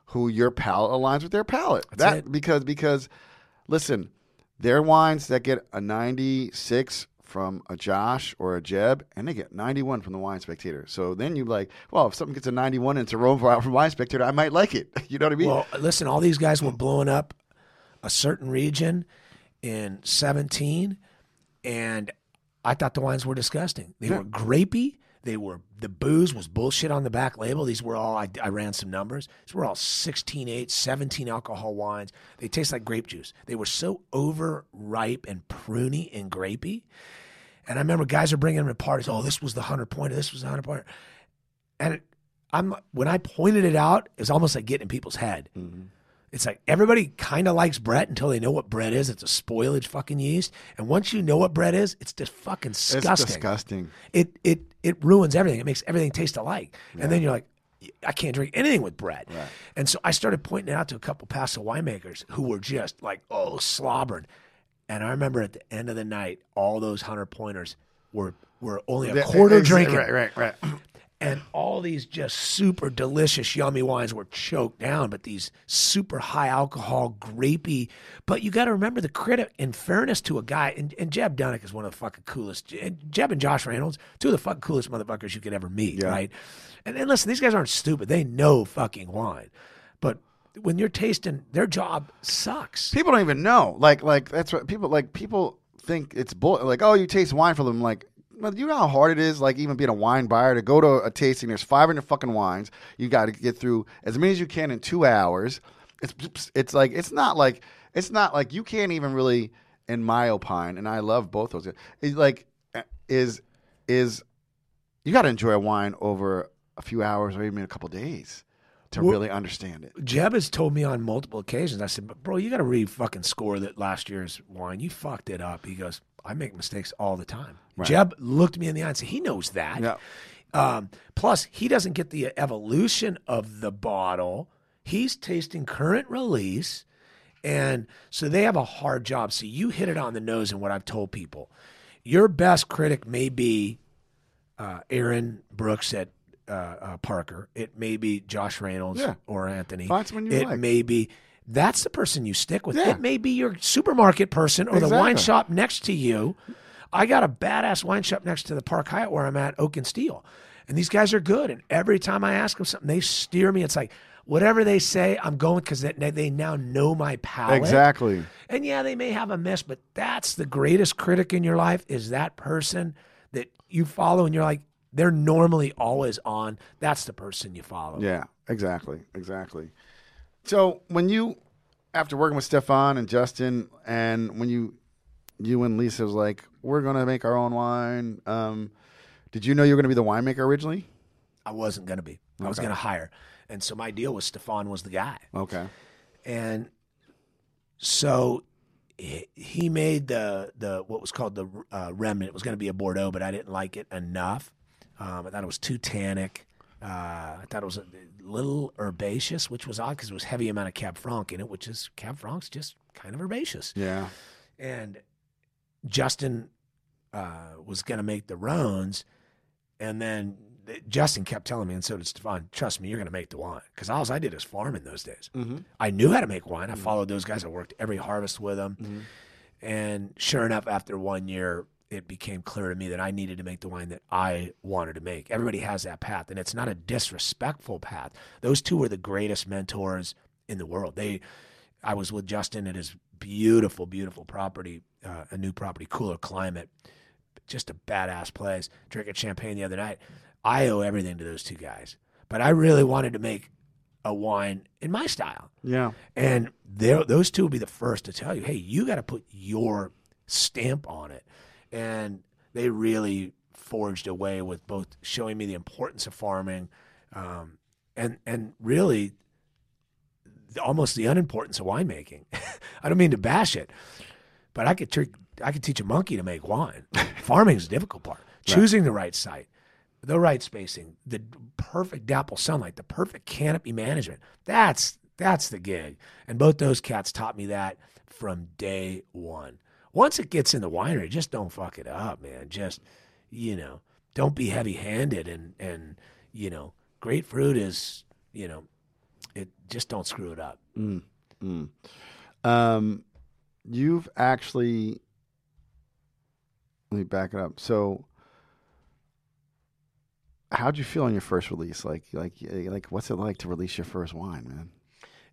who your palate aligns with their palate. that it. because because listen, there are wines that get a 96 from a Josh or a Jeb, and they get 91 from the Wine Spectator. So then you're like, well, if something gets a 91 and it's a Rome from Wine Spectator, I might like it. You know what I mean? well listen all these guys were blowing up a certain region in 17 and i thought the wines were disgusting. They were grapey. They were the booze was bullshit on the back label. These were all i, I ran some numbers. These were all 16 8 17 alcohol wines. They taste like grape juice. They were so overripe and pruny and grapey and i remember guys are bringing them to parties oh this was the 100 pointer this was the 100 pointer and it, i'm when i pointed it out it's almost like getting in people's head mm-hmm. it's like everybody kind of likes Brett until they know what Brett is. It's a spoilage fucking yeast, and once you know what Brett is, it's just fucking it's disgusting. disgusting. It it it ruins everything. It makes everything taste alike, and then you're like, I can't drink anything with Brett. And so I started pointing it out to a couple Paso winemakers who were just like, oh, slobbering. And I remember at the end of the night, all those hundred pointers were were only a quarter drinking Right, right, right. and all these just super delicious, yummy wines were choked down, but these super high alcohol, grapey. But you got to remember the critic, in fairness to a guy, and, and Jeb Dunnuck is one of the fucking coolest. and Jeb and Josh Reynolds, two of the fucking coolest motherfuckers you could ever meet, Yeah. right? And, and listen, these guys aren't stupid. They know fucking wine. But when you're tasting, their job sucks. people don't even know. Like, like that's what people like. People think it's bull. Like, oh, you taste wine for them. Like, well, you know how hard it is. Like, even being a wine buyer to go to a tasting. There's 500 fucking wines. You got to get through as many as you can in two hours. It's it's like it's not like it's not like you can't even really, in my opine, and I love both those. It's like eh, is is you got to enjoy a wine over a few hours or even a couple days. To really understand it. Jeb has told me on multiple occasions. I said, "Bro, you got to re fucking score that last year's wine. You fucked it up." He goes, "I make mistakes all the time." Jeb looked me in the eye and said, "He knows that." Yeah. Um, plus, he doesn't get the evolution of the bottle. He's tasting current release. And so they have a hard job. So you hit it on the nose in what I've told people. Your best critic may be uh, Erin Brooks at uh, uh, Parker. It may be Josh Reynolds Yeah. or Anthony. You it like. may be. That's the person you stick with. Yeah. It may be your supermarket person or the wine shop next to you. I got a badass wine shop next to the Park Hyatt where I'm at, Oak and Steel. And these guys are good. And every time I ask them something, they steer me. It's like, whatever they say, I'm going because they, they now know my palate. Exactly. And yeah, they may have a miss, but that's the greatest critic in your life is that person that you follow and you're like, they're normally always on. That's the person you follow. Yeah, exactly, exactly. So when you, after working with Stephan and Justin, and when you, you and Lisa was like, we're gonna make our own wine. Um, did you know you were gonna be the winemaker originally? I wasn't going to be. I was going to hire. And so my deal was Stephan was the guy. Okay. and so he he made the the what was called the uh, remnant. It was going to be a Bordeaux, but I didn't like it enough. Um, I thought it was too tannic. Uh, I thought it was a little herbaceous, which was odd because it was heavy amount of Cab Franc in it, which is Cab Franc's just kind of herbaceous. Yeah. And Justin uh, was going to make the Rhones, and then Justin kept telling me, and so did Stephan, trust me, you're going to make the wine. Because all I did is farm in those days. Mm-hmm. I knew how to make wine. I followed those guys. I worked every harvest with them. And sure enough, after one year, it became clear to me that I needed to make the wine that I wanted to make. Everybody has that path, and it's not a disrespectful path. Those two were the greatest mentors in the world. They, I was with Justin at his beautiful, beautiful property, uh, a new property, cooler climate, just a badass place. Drinking champagne the other night. I owe everything to those two guys. But I really wanted to make a wine in my style. Yeah. And those two will be the first to tell you, hey, you got to put your stamp on it. And they really forged a way with both showing me the importance of farming um, and, and really almost the unimportance of winemaking. I don't mean to bash it, but I could, I could teach a monkey to make wine. Farming is the difficult part. Choosing the right site, the right spacing, the perfect dapple sunlight, the perfect canopy management. That's that's the gig. And both those cats taught me that from day one. Once it gets in the winery, just don't fuck it up, man. Just you know, don't be heavy handed and and you know, grapefruit is, you know, it just don't screw it up. mm Um, you've actually. Let me back it up. So, how'd you feel on your first release? Like, like, like, what's it like to release your first wine, man?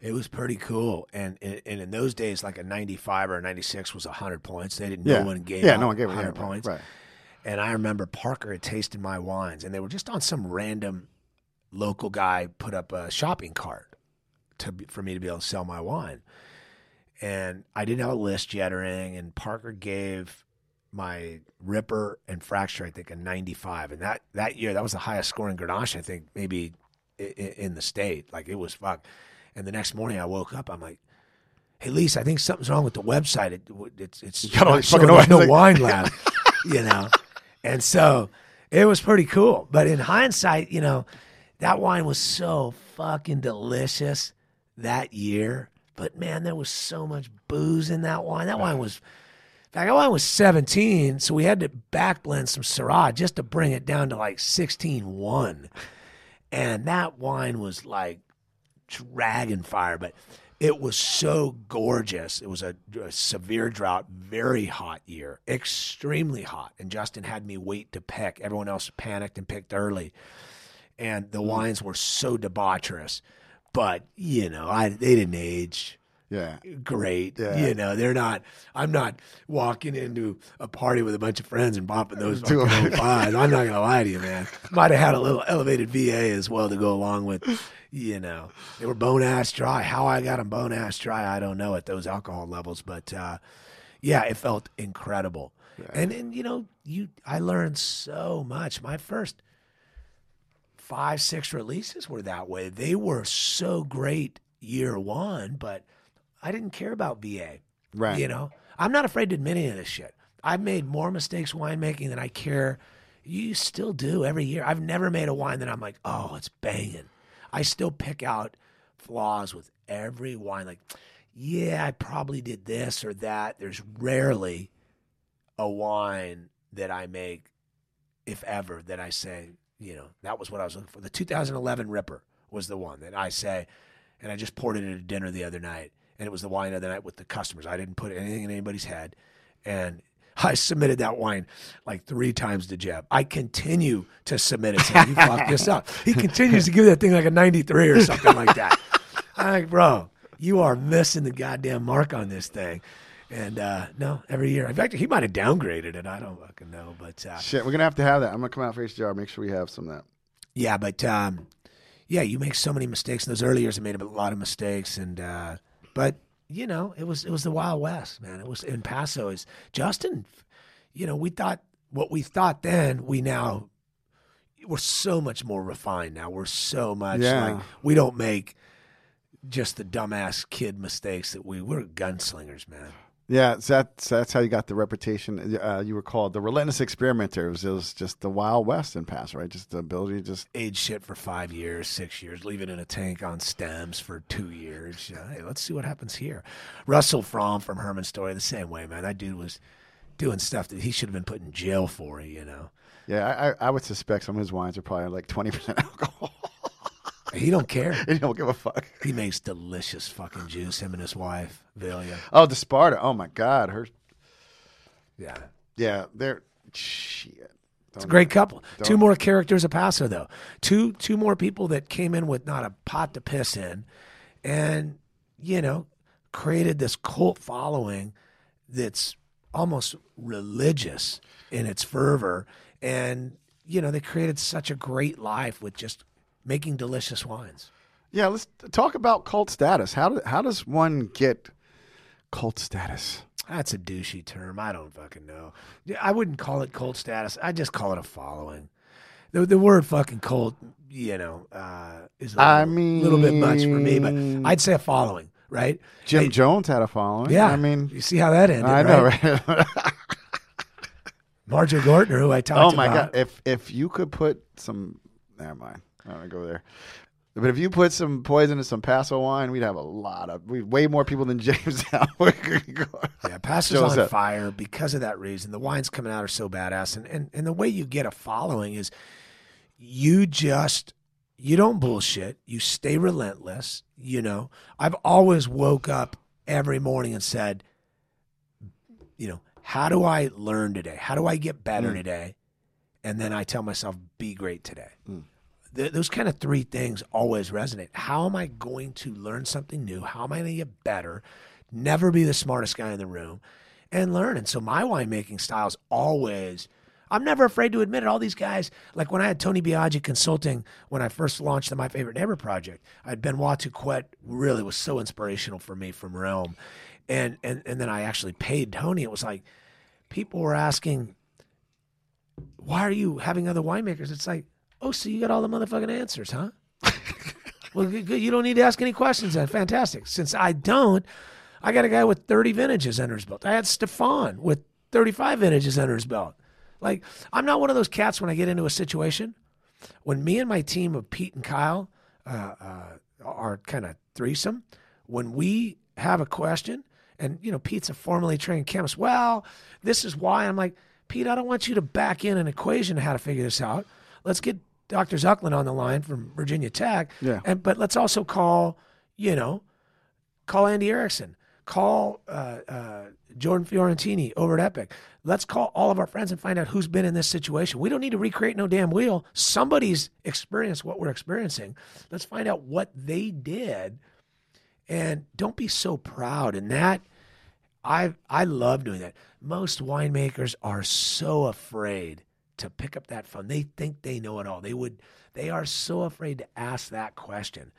It was pretty cool, and and, in those days, like a ninety-five or a ninety-six was hundred points. They didn't. Yeah. No one gave. Yeah, no one gave. Yeah, hundred points. right. And I remember Parker had tasted my wines, and they were just on some random local guy put up a shopping cart to for me to be able to sell my wine. And I didn't have a list yet or anything. And Parker gave my Ripper and Fracture, I think, a 95. And that that year, that was the highest scoring Grenache, I think, maybe i- i- in the state. Like it was fuck. And the next morning, I woke up. I'm like. Hey, Lisa, I think something's wrong with the website. It, it's it's got all these fucking there's no wine lab, you know. And so it was pretty cool. But in hindsight, you know, that wine was so fucking delicious that year. But man, there was so much booze in that wine. That wine was, in fact, that wine was 17. So we had to back blend some Syrah just to bring it down to like 16.1. And that wine was like dragon fire, but it was so gorgeous. It was a, a severe drought, very hot year, extremely hot. And Justin had me wait to pick. Everyone else panicked and picked early. And the mm-hmm. wines were so debaucherous. But, you know, I they didn't age Yeah. great. Yeah. You know, they're not. I'm not walking into a party with a bunch of friends and bopping those Two- I'm not gonna lie to you, man. Might have had a little elevated VA as well to go along with. You know, they were bone ass dry. How I got them bone ass dry, I don't know at those alcohol levels, but uh, yeah, it felt incredible. And and you know, you I learned so much. My first five, six releases were that way. They were so great year one, but I didn't care about VA. Right. You know, I'm not afraid to admit any of this shit. I've made more mistakes winemaking than I care. You still do every year. I've never made a wine that I'm like, oh, it's banging. I still pick out flaws with every wine. Like, yeah, I probably did this or that. There's rarely a wine that I make, if ever, that I say, you know, that was what I was looking for. The 2011 Ripper was the one that I say, and I just poured it at a dinner the other night, and it was the wine of the night with the customers. I didn't put anything in anybody's head, and I submitted that wine like three times to Jeb. I continue to submit it. Saying, you fucked this up. He continues to give that thing like a 93 or something like that. I'm like, bro, you are missing the goddamn mark on this thing. And uh, no, every year. In fact, he might have downgraded it. I don't fucking know. But uh, Shit, we're gonna have to have that. I'm gonna come out for HDR. Make sure we have some of that. yeah, but um, yeah, you make so many mistakes. In those early years, I made a lot of mistakes. And uh, but you know, it was it was the Wild West, man. It was in Paso. Is Justin? You know, we thought what we thought then. We now we're so much more refined now. We're so much Yeah. like we don't make just the dumbass kid mistakes that we we're gunslingers, man. Yeah, so that's that's how you got the reputation. Uh, you were called the relentless experimenter. It was, it was just the Wild West in Paso, right? Just the ability to just Age shit for five years, six years, leave it in a tank on stems for two years. Hey, let's see what happens here. Russell Fromm from Herman Story, the same way, man. That dude was doing stuff that he should have been put in jail for, you know. yeah. I, I would suspect some of his wines are probably like twenty percent alcohol. He don't care. he don't give a fuck. He makes delicious fucking juice, him and his wife, Villia. Oh, the Sparta. Oh my God, her. Yeah. Yeah, they're shit. It's a great couple. Two more characters of Paso though. Two two more people that came in with not a pot to piss in, and you know created this cult following that's almost religious in its fervor, and you know they created such a great life with just making delicious wines. Yeah, let's talk about cult status. How do, how does one get cult status? That's a douchey term. I don't fucking know. I wouldn't call it cult status. I just call it a following. The, the word fucking cult, you know, uh, is a I little, little bit much for me, but I'd say a following, right? Jim Hey, Jones had a following. yeah. I mean, you see how that ended, I know, right? right? Marjoe Gortner, who I talked oh my about. god! If if you could put some, never mind. I don't go there. But if you put some poison in some Paso wine, we'd have a lot of, we way more people than James. Yeah, Paso's on that. fire because of that reason. The wines coming out are so badass, and, and and the way you get a following is you just you don't bullshit. You stay relentless. You know, I've always woke up every morning and said, you know, how do I learn today? How do I get better mm. today? And then I tell myself, be great today. Mm. Th- those kind of three things always resonate. How am I going to learn something new? How am I going to get better? Never be the smartest guy in the room and learn. And so my winemaking style is always, I'm never afraid to admit it. All these guys, like when I had Tony Biagi consulting when I first launched the My Favorite Neighbor project, I had Benoit Touquette really was so inspirational for me from Realm. And, and, and then I actually paid Tony. It was like people were asking, why are you having other winemakers? It's like, oh, so you got all the motherfucking answers, huh? well, good, good. you don't need to ask any questions then. Fantastic. Since I don't, I got a guy with 30 vintages under his belt. I had Stephan with 35 vintages under his belt. Like, I'm not one of those cats when I get into a situation. When me and my team of Pete and Kyle uh, uh, are kind of threesome, when we have a question, and you know Pete's a formally trained chemist. Well, this is why I'm like Pete. I don't want you to back in an equation how to figure this out. Let's get Dr. Zoecklein on the line from Virginia Tech. Yeah. And but let's also call, you know, call Andy Erickson, call uh, uh, Jordan Fiorentini over at Epoch. Let's call all of our friends and find out who's been in this situation. We don't need to recreate no damn wheel. Somebody's experienced what we're experiencing. Let's find out what they did, and don't be so proud. And that, I I love doing that. Most winemakers are so afraid to pick up that phone. They think they know it all. They would. They are so afraid to ask that question.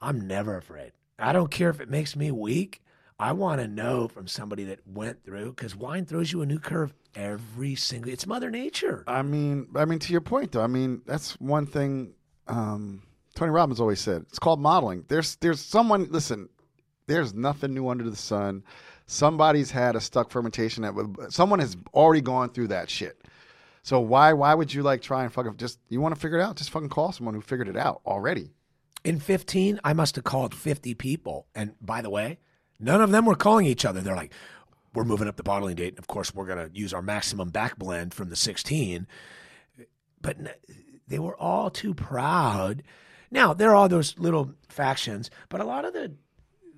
I'm never afraid. I don't care if it makes me weak. I want to know from somebody that went through because wine throws you a new curve every single. It's Mother Nature. I mean, I mean, to your point though. I mean, that's one thing um, Tony Robbins always said. It's called modeling. There's there's someone. Listen, there's nothing new under the sun. Somebody's had a stuck fermentation that someone has already gone through that shit. So why why would you like try and fucking just you want to figure it out? Just fucking call someone who figured it out already. In 15, I must have called 50 people. And by the way, none of them were calling each other. They're like, we're moving up the bottling date. And of course, we're going to use our maximum back blend from the 16. But they were all too proud. Now, there are all those little factions, but a lot of the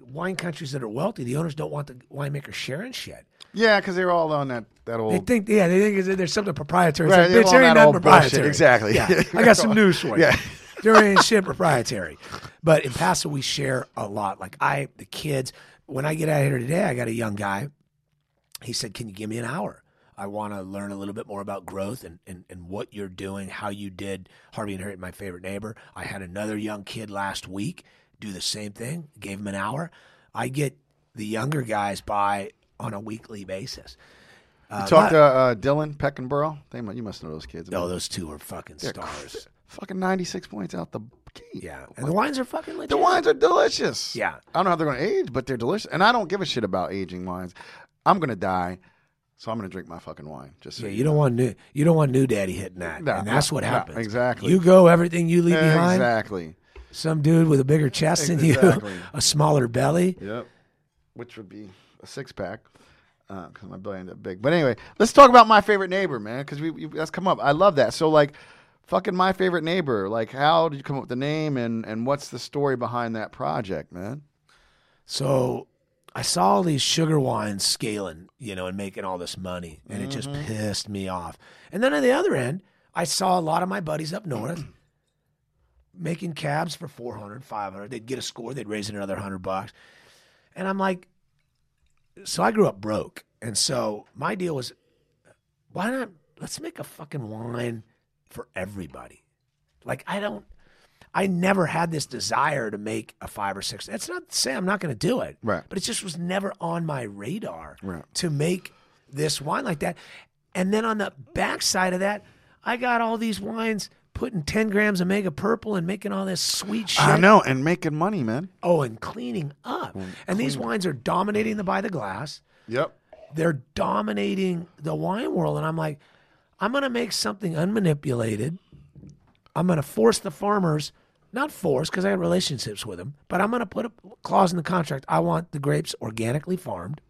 wine countries that are wealthy, the owners don't want the winemakers sharing shit. Yeah, because they're all on that that old. They think, yeah, they think there's something proprietary. It's Right, like, they're bitch, on there ain't that nothing old bullshit. proprietary. Exactly. Yeah, I got some news for you. Yeah. there ain't shit proprietary. But in Paso, we share a lot. Like I, the kids, when I get out here today, I got a young guy. He said, "Can you give me an hour? I want to learn a little bit more about growth and, and, and what you're doing, how you did Harvey and Harriet, my favorite neighbor. I had another young kid last week do the same thing. Gave him an hour. I get the younger guys by on a weekly basis. Uh, Talk not- to uh, Dylan Peckinborough. They you must know those kids. Oh, those two are fucking stars. fucking ninety six points out the gate. Yeah, and the wines are fucking legit. The wines are delicious. Yeah. I don't know how they're going to age, but they're delicious. And I don't give a shit about aging wines. I'm going to die, so I'm going to drink my fucking wine. Just so Yeah, you don't want new. You don't want new daddy hitting that, No, and that's no, what no, happens. exactly. You go, everything you leave behind. Exactly. Some dude with a bigger chest than you, a smaller belly. Yep. Which would be a six pack. Because my belly ain't that big. But anyway, let's talk about my favorite neighbor, man. Because we, we that's come up. I love that. So like, fucking my favorite neighbor. Like, how did you come up with the name, and and what's the story behind that project, man? So I saw all these sugar wines scaling, you know, and making all this money, and it just Mm-hmm. pissed me off. And then on the other end, I saw a lot of my buddies up north making cabs for 400, 500. They'd get a score, they'd raise it another 100 bucks. And I'm like, so I grew up broke. And so my deal was, why not? Let's make a fucking wine for everybody. Like, I don't, I never had this desire to make a five or six. That's not to say I'm not going to do it. Right. But it just was never on my radar Right. to make this wine like that. And then on the backside of that, I got all these wines putting 10 grams of mega purple and making all this sweet shit. I know, and making money, man. Oh, and cleaning up. and these wines are dominating the by the glass. Yep. They're dominating the wine world. And I'm like, I'm going to make something unmanipulated. I'm going to force the farmers, not force because I have relationships with them, but I'm going to put a clause in the contract. I want the grapes organically farmed.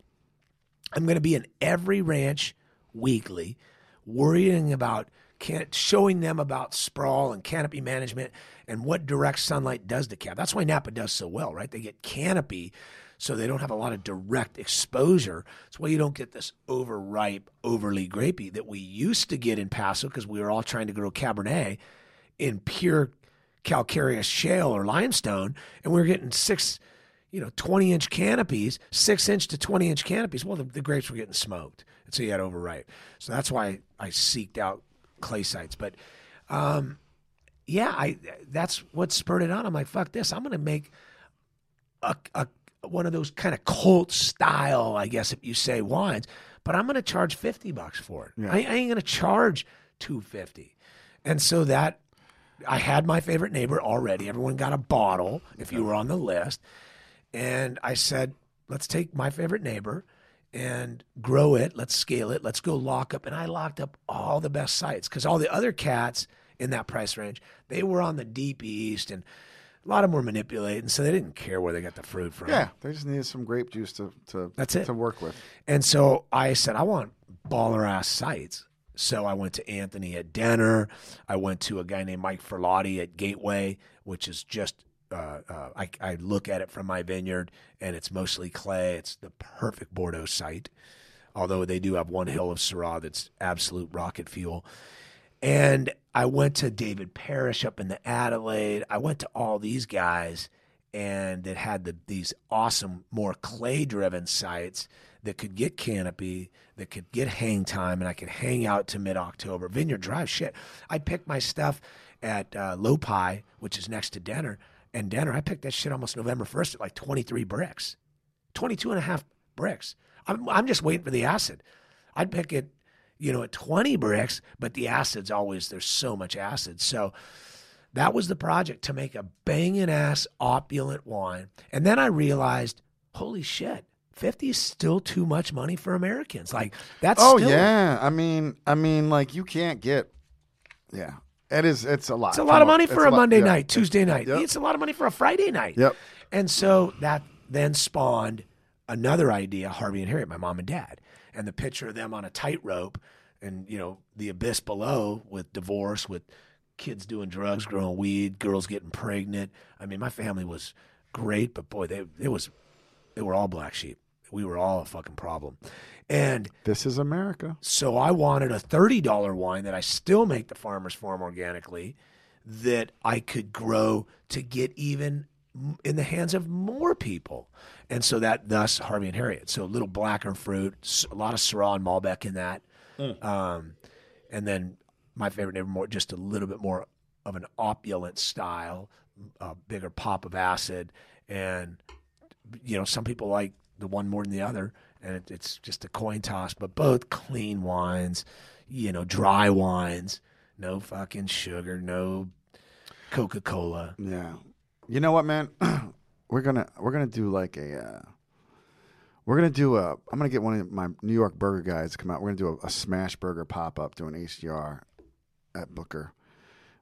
I'm going to be in every ranch weekly, worrying about can, showing them about sprawl and canopy management and what direct sunlight does to cab. That's why Napa does so well, right? They get canopy so they don't have a lot of direct exposure. That's why you don't get this overripe, overly grapey that we used to get in Paso because we were all trying to grow Cabernet in pure calcareous shale or limestone, and we were getting six, you know, 20 inch canopies, six inch to 20 inch canopies. Well, the, the grapes were getting smoked. And so you had overripe. So that's why I seeked out clay sites. But um, yeah, I that's what spurred it on. I'm like, fuck this. I'm going to make a, a one of those kind of cult style, I guess, if you say wines, but I'm going to charge 50 bucks for it. I, I ain't going to charge 250. And so that I had my favorite neighbor already. Everyone got a bottle if you were on the list. And I said, let's take my favorite neighbor and grow it. Let's scale it. Let's go lock up. And I locked up all the best sites because all the other cats in that price range, they were on the deep east and a lot of them were manipulating. So they didn't care where they got the fruit from. Yeah, they just needed some grape juice to to That's it. to work with. And so I said, I want baller ass sites. So I went to Anthony at Denner. I went to a guy named Mike Ferlotti at Gateway, which is just, uh, uh, I, I look at it from my vineyard and it's mostly clay. It's the perfect Bordeaux site. Although they do have one hill of Syrah that's absolute rocket fuel. And I went to David Parrish up in the Adelaida. I went to all these guys and that had the, these awesome, more clay driven sites that could get canopy, that could get hang time, and I could hang out to mid October. Vineyard Drive, shit. I picked my stuff at uh, Lopi, which is next to Denner. And Denner, I picked that shit almost November 1st at like 23 brix, 22 and a half brix. I'm, I'm just waiting for the acid. I'd pick it, you know, at 20 brix, but the acid's always, there's so much acid. So that was the project to make a banging ass opulent wine. And then I realized, holy shit, 50 is still too much money for Americans. Like that's Oh still, yeah, I mean, I mean, like you can't get. Yeah, it is. It's a lot. It's a lot of money It's for a, lot- Monday yeah. night, Tuesday night. Yep. It's a lot of money for a Friday night. Yep. And so that then spawned another idea, Harvey and Harriet, my mom and dad, and the picture of them on a tightrope and, you know, the abyss below with divorce, with kids doing drugs, growing weed, girls getting pregnant. I mean, my family was great, but boy, they it was they were all black sheep. We were all a fucking problem. And This is America. so I wanted a $30 wine that I still make the farmer's farm organically that I could grow to get even in the hands of more people. And so that thus Harvey and Harriet. So a little blacker fruit, a lot of Syrah and Malbec in that. Um, and then my favorite neighbor more just a little bit more of an opulent style, a bigger pop of acid and you know, some people like the one more than the other, and it, it's just a coin toss. But both clean wines, you know, dry wines, no fucking sugar, no Coca Cola. Yeah. You know what, man? we're gonna we're gonna do like a. Uh, we're gonna do a. I'm gonna get one of my New York burger guys to come out. We're gonna do a, a smash burger pop up doing HDR at Booker.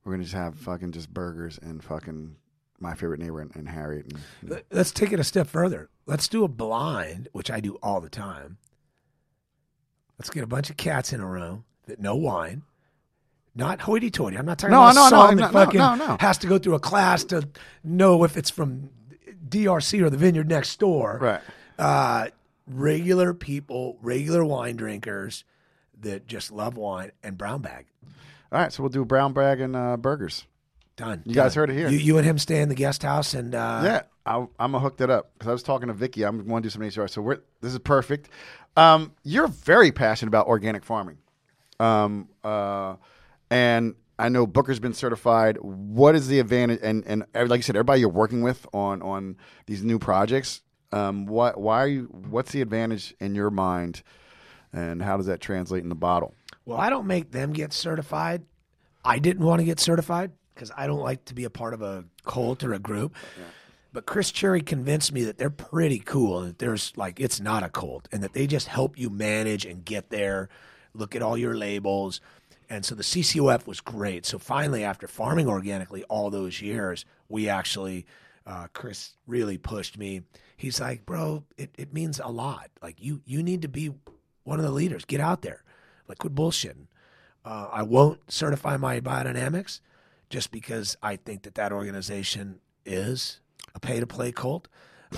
We're gonna just have fucking just burgers and fucking my favorite neighbor and, and Harriet. And, Let- Let's take it a step further. Let's do a blind, which I do all the time. Let's get a bunch of cats in a row that know wine. Not hoity-toity. I'm not talking No, about no, no, some no, that no, fucking no, no. has to go through a class to know if it's from DRC or the vineyard next door. right. uh, regular people, regular wine drinkers that just love wine and brown bag. All right. So we'll do brown bag and uh, burgers. Done. You guys heard it here. You, you and him stay in the guest house and uh, yeah, I, I'm gonna hook that up because I was talking to Vicky. I'm going to do some HDR. So we're this is perfect. Um, you're very passionate about organic farming, um, uh, and I know Booker's been certified. What is the advantage? And and like you said, everybody you're working with on on these new projects. Um, what why are you? What's the advantage in your mind, and how does that translate in the bottle? Well, I don't make them get certified. I didn't want to get certified because I don't like to be a part of a cult or a group. But Chris Cherry convinced me that they're pretty cool and that there's like it's not a cult and that they just help you manage and get there, look at all your labels. And so the CCOF was great. So finally, after farming organically all those years, we actually, uh, Chris really pushed me. He's like, bro, it, it means a lot. Like you, you need to be one of the leaders. Get out there. Like quit bullshitting. Uh, I won't certify my biodynamics just because I think that that organization is a pay to play cult.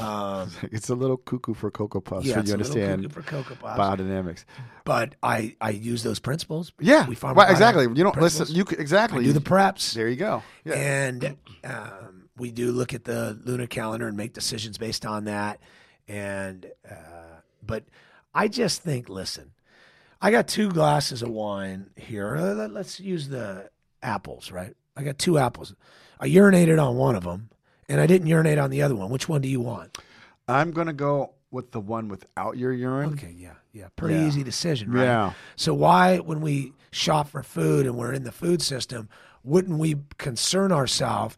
Um, It's a little cuckoo for cocoa puffs. yeah, it's you a little understand cuckoo for Cocoa Pops. biodynamics. but I, I use those principles. Yeah, we farm right, exactly. You don't principles. listen. You could, exactly. I do the preps. There you go. Yeah. And um, we do look at the lunar calendar and make decisions based on that. And uh, but I just think, listen, I got two glasses of wine here. Let's use the apples, right? I got two apples. I urinated on one of them, and I didn't urinate on the other one. Which one do you want? I'm gonna go with the one without your urine. Okay, yeah, yeah, pretty Yeah. easy decision, right? Yeah. So why, when we shop for food and we're in the food system, wouldn't we concern ourselves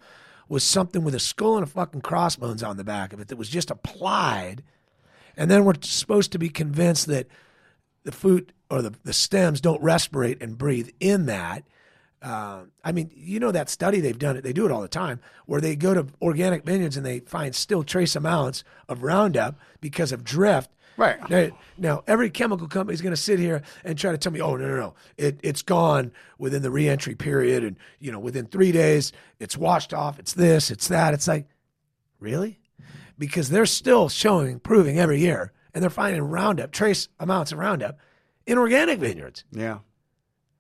with something with a skull and a fucking crossbones on the back of it that was just applied, and then we're supposed to be convinced that the food or the, the stems don't respirate and breathe in that. Uh, I mean, you know that study they've done it. They do it all the time, where they go to organic vineyards and they find still trace amounts of Roundup because of drift. Right. Now, now every chemical company is going to sit here and try to tell me, "Oh no, no, no, it, it's gone within the reentry period, and you know, within three days, it's washed off. It's this, it's that." It's like, really? Because they're still showing, proving every year, and they're finding Roundup, trace amounts of Roundup, in organic vineyards Yeah.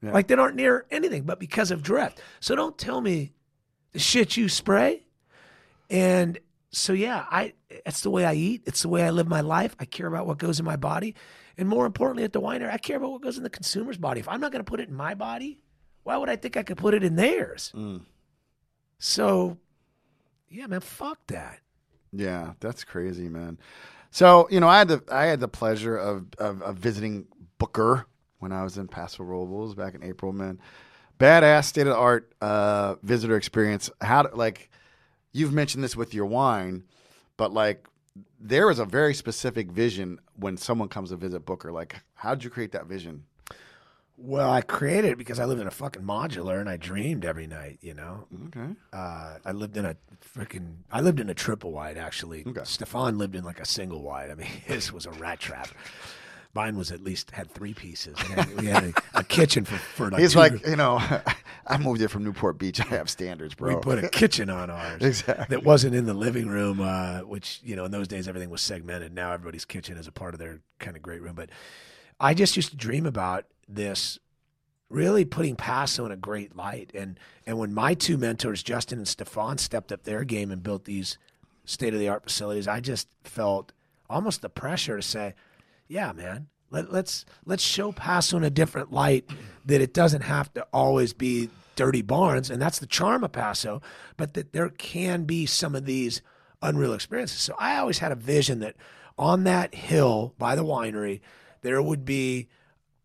Yeah. like that aren't near anything, but because of drift. So don't tell me the shit you spray. And so yeah, I that's the way I eat. It's the way I live my life. I care about what goes in my body, and more importantly, at the winery, I care about what goes in the consumer's body. If I'm not going to put it in my body, why would I think I could put it in theirs? Mm. So, yeah, man, fuck that. Yeah, that's crazy, man. So you know, I had the I had the pleasure of of, of visiting Booker when I was in Paso Robles back in April, man. badass state of the art uh, visitor experience. How to, like you've mentioned this with your wine, but like there is a very specific vision when someone comes to visit Booker. Like, how did you create that vision? Well, I created it because I lived in a fucking modular and I dreamed every night, you know. Okay. Uh, I lived in a freaking. I lived in a triple wide actually. Okay. Stephan lived in like a single wide. I mean, his was a rat trap. Mine was at least had three pieces. Had- we had a, a kitchen for for like. He's two- like, you know, I moved here from Newport Beach. I have standards, bro. we put a kitchen on ours Exactly. that wasn't in the living room, uh, which you know in those days everything was segmented. Now everybody's kitchen is a part of their kind of great room. But I just used to dream about this, really putting Paso in a great light. And and when my two mentors, Justin and Stephan, stepped up their game and built these state of the art facilities, I just felt almost the pressure to say, yeah, man. Let, let's let's show Paso in a different light. That it doesn't have to always be dirty barns, and that's the charm of Paso. But that there can be some of these unreal experiences. So I always had a vision that on that hill by the winery, there would be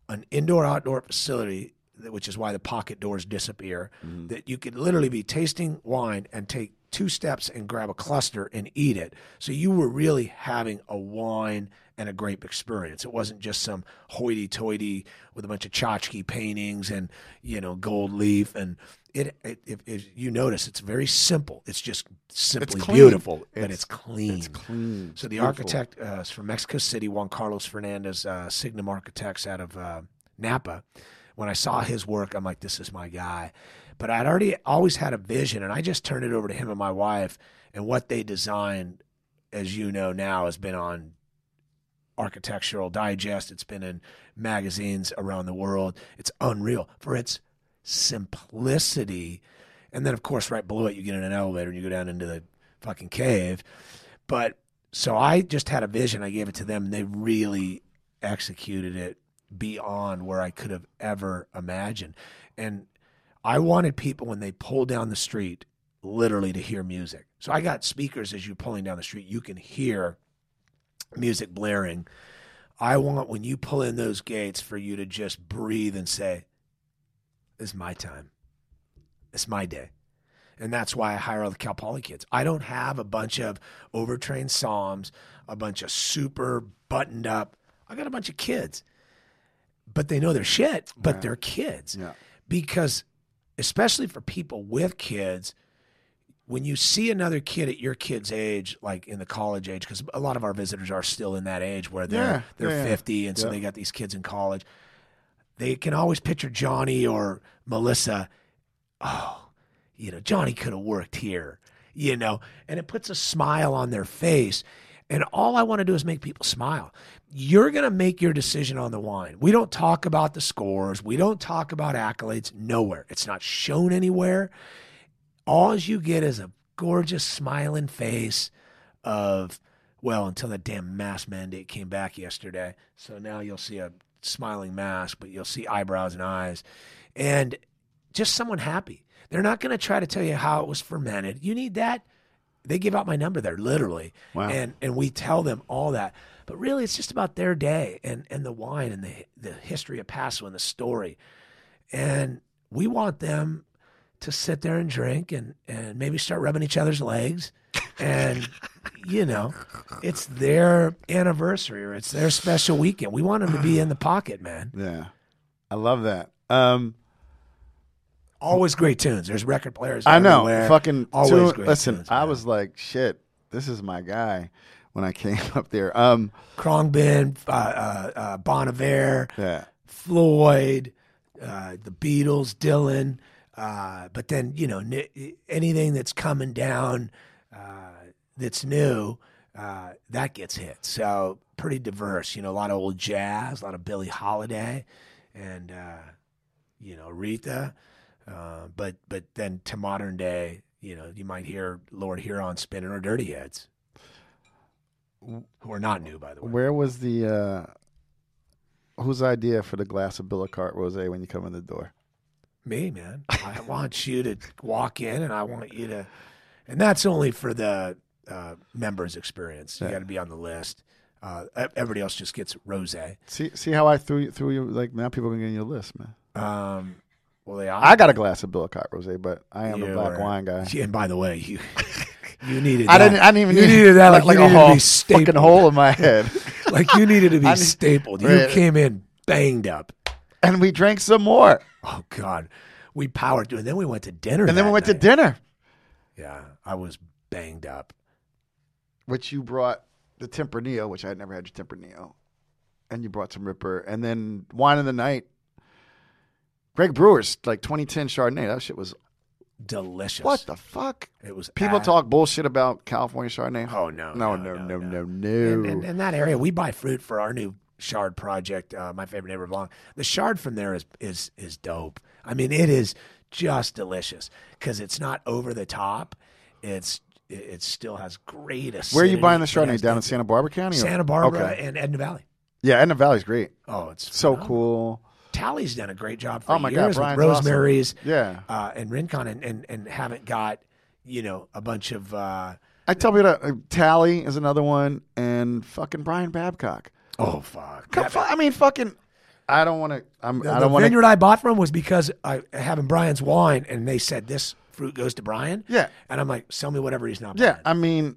an indoor outdoor facility, which is why the pocket doors disappear, mm-hmm. that you could literally be tasting wine and take two steps and grab a cluster and eat it. So you were really having a wine and a grape experience. It wasn't just some hoity-toity with a bunch of tchotchke paintings and you know gold leaf and it. it if, if you notice, it's very simple. It's just simply clean. beautiful, but It's- it's clean. It's clean. So the Beautiful. architect uh, is from Mexico City, Juan Carlos Fernandez, uh, Signum Architects out of uh, Napa. When I saw his work, I'm like, this is my guy. But I'd already always had a vision, and I just turned it over to him and my wife. And what they designed, as you know now, has been on Architectural Digest. It's been in magazines around the world. It's unreal for its simplicity. And then, of course, right below it, you get in an elevator and you go down into the fucking cave. But so I just had a vision. I gave it to them, and they really executed it beyond where I could have ever imagined. And I wanted people when they pull down the street, literally to hear music. So I got speakers as you're pulling down the street. You can hear music blaring. I want when you pull in those gates for you to just breathe and say, "This is my time. It's my day." And that's why I hire all the Cal Poly kids. I don't have a bunch of overtrained somms, a bunch of super buttoned up. I got a bunch of kids, but they know their shit, but Right. they're kids. Yeah. Because, especially for people with kids, when you see another kid at your kid's age, like in the college age, because a lot of our visitors are still in that age where they're Yeah, they're yeah, yeah. 50, and so they got these kids in college. They can always picture Johnny or Melissa. Oh, you know, Johnny could have worked here, you know, and it puts a smile on their face. And all I want to do is make people smile. You're going to make your decision on the wine. We don't talk about the scores. We don't talk about accolades nowhere. It's not shown anywhere. All you get is a gorgeous smiling face of, well, until the damn mask mandate came back yesterday. So now you'll see a smiling mask, but you'll see eyebrows and eyes. And just someone happy. They're not going to try to tell you how it was fermented. You need that. They give out my number there, literally, Wow. and and we tell them all that. But really, it's just about their day and and the wine and the the history of Paso and the story. And we want them to sit there and drink and and maybe start rubbing each other's legs. And you know, it's their anniversary or it's their special weekend. We want them to be in the pocket, man. Yeah. I love that. Um, Always great tunes. There's record players. I know. everywhere. Fucking Always tune- great listen, tunes, I was like, shit, this is my guy when I came up there. Um, Khruangbin, uh, uh, uh, Bon Iver, yeah. Floyd, uh, the Beatles, Dylan. Uh, but then you know n- anything that's coming down uh, that's new uh, that gets hit. So pretty diverse. You know, a lot of old jazz, a lot of Billie Holiday, and uh, you know Aretha. Uh, but but then to modern day, you know, you might hear Lord Huron spinning or Dirty Heads, who are not new, by the way. Where was the, uh, whose idea for the glass of Billecart Rose when you come in the door? Me, man. I want you to walk in, and I want you to, and that's only for the uh, members experience. You Yeah. got to be on the list. Uh, everybody else just gets rose. See, see how I threw you, threw you like now people can get in your list, man. Um, Well, they are. I got a glass of Billecart Rosé, but I am a black wine guy. Yeah, and by the way, you you needed. I that. didn't. I didn't even You need needed that like, like a needed hole, to be fucking hole in my head. Like you needed to be I stapled. You Right. came in banged up. And we drank some more, Oh God, we powered through, and then we went to dinner. and then we went to dinner, Yeah, I was banged up. which you brought the Tempranillo, which I had never had your Tempranillo, and you brought some Ripper, and then wine of the night. Greg Brewer's like 2010 Chardonnay. That shit was Delicious. what the fuck. It was. People ab- talk bullshit about California Chardonnay. Oh no, no, no, no, no, no. And, and in that area, we buy fruit for our new Chard project. Uh, my favorite neighbor Long. The Chard from there is is is dope. I mean, it is just delicious because it's not over the top. It's it, it still has great acidity. Where are you buying the Chardonnay? Down in. Santa Barbara County? or- Santa Barbara Okay. and Edna Valley. Yeah, Edna Valley's great. Oh, it's So phenomenal. cool. Talley's done a great job for Oh my God, years with Brian's awesome. Rosemary's Yeah. uh, and Rincon, and, and and haven't got you know a bunch of. Uh, I tell you that uh, Talley is another one, and fucking Brian Babcock. Oh fuck! Come, I mean, fucking. I don't want to. I'm. The, I don't want to. vineyard I bought from was because I having Brian's wine, and they said this fruit goes to Brian. Yeah, and I'm like, sell me whatever he's not. yeah. buying. I mean,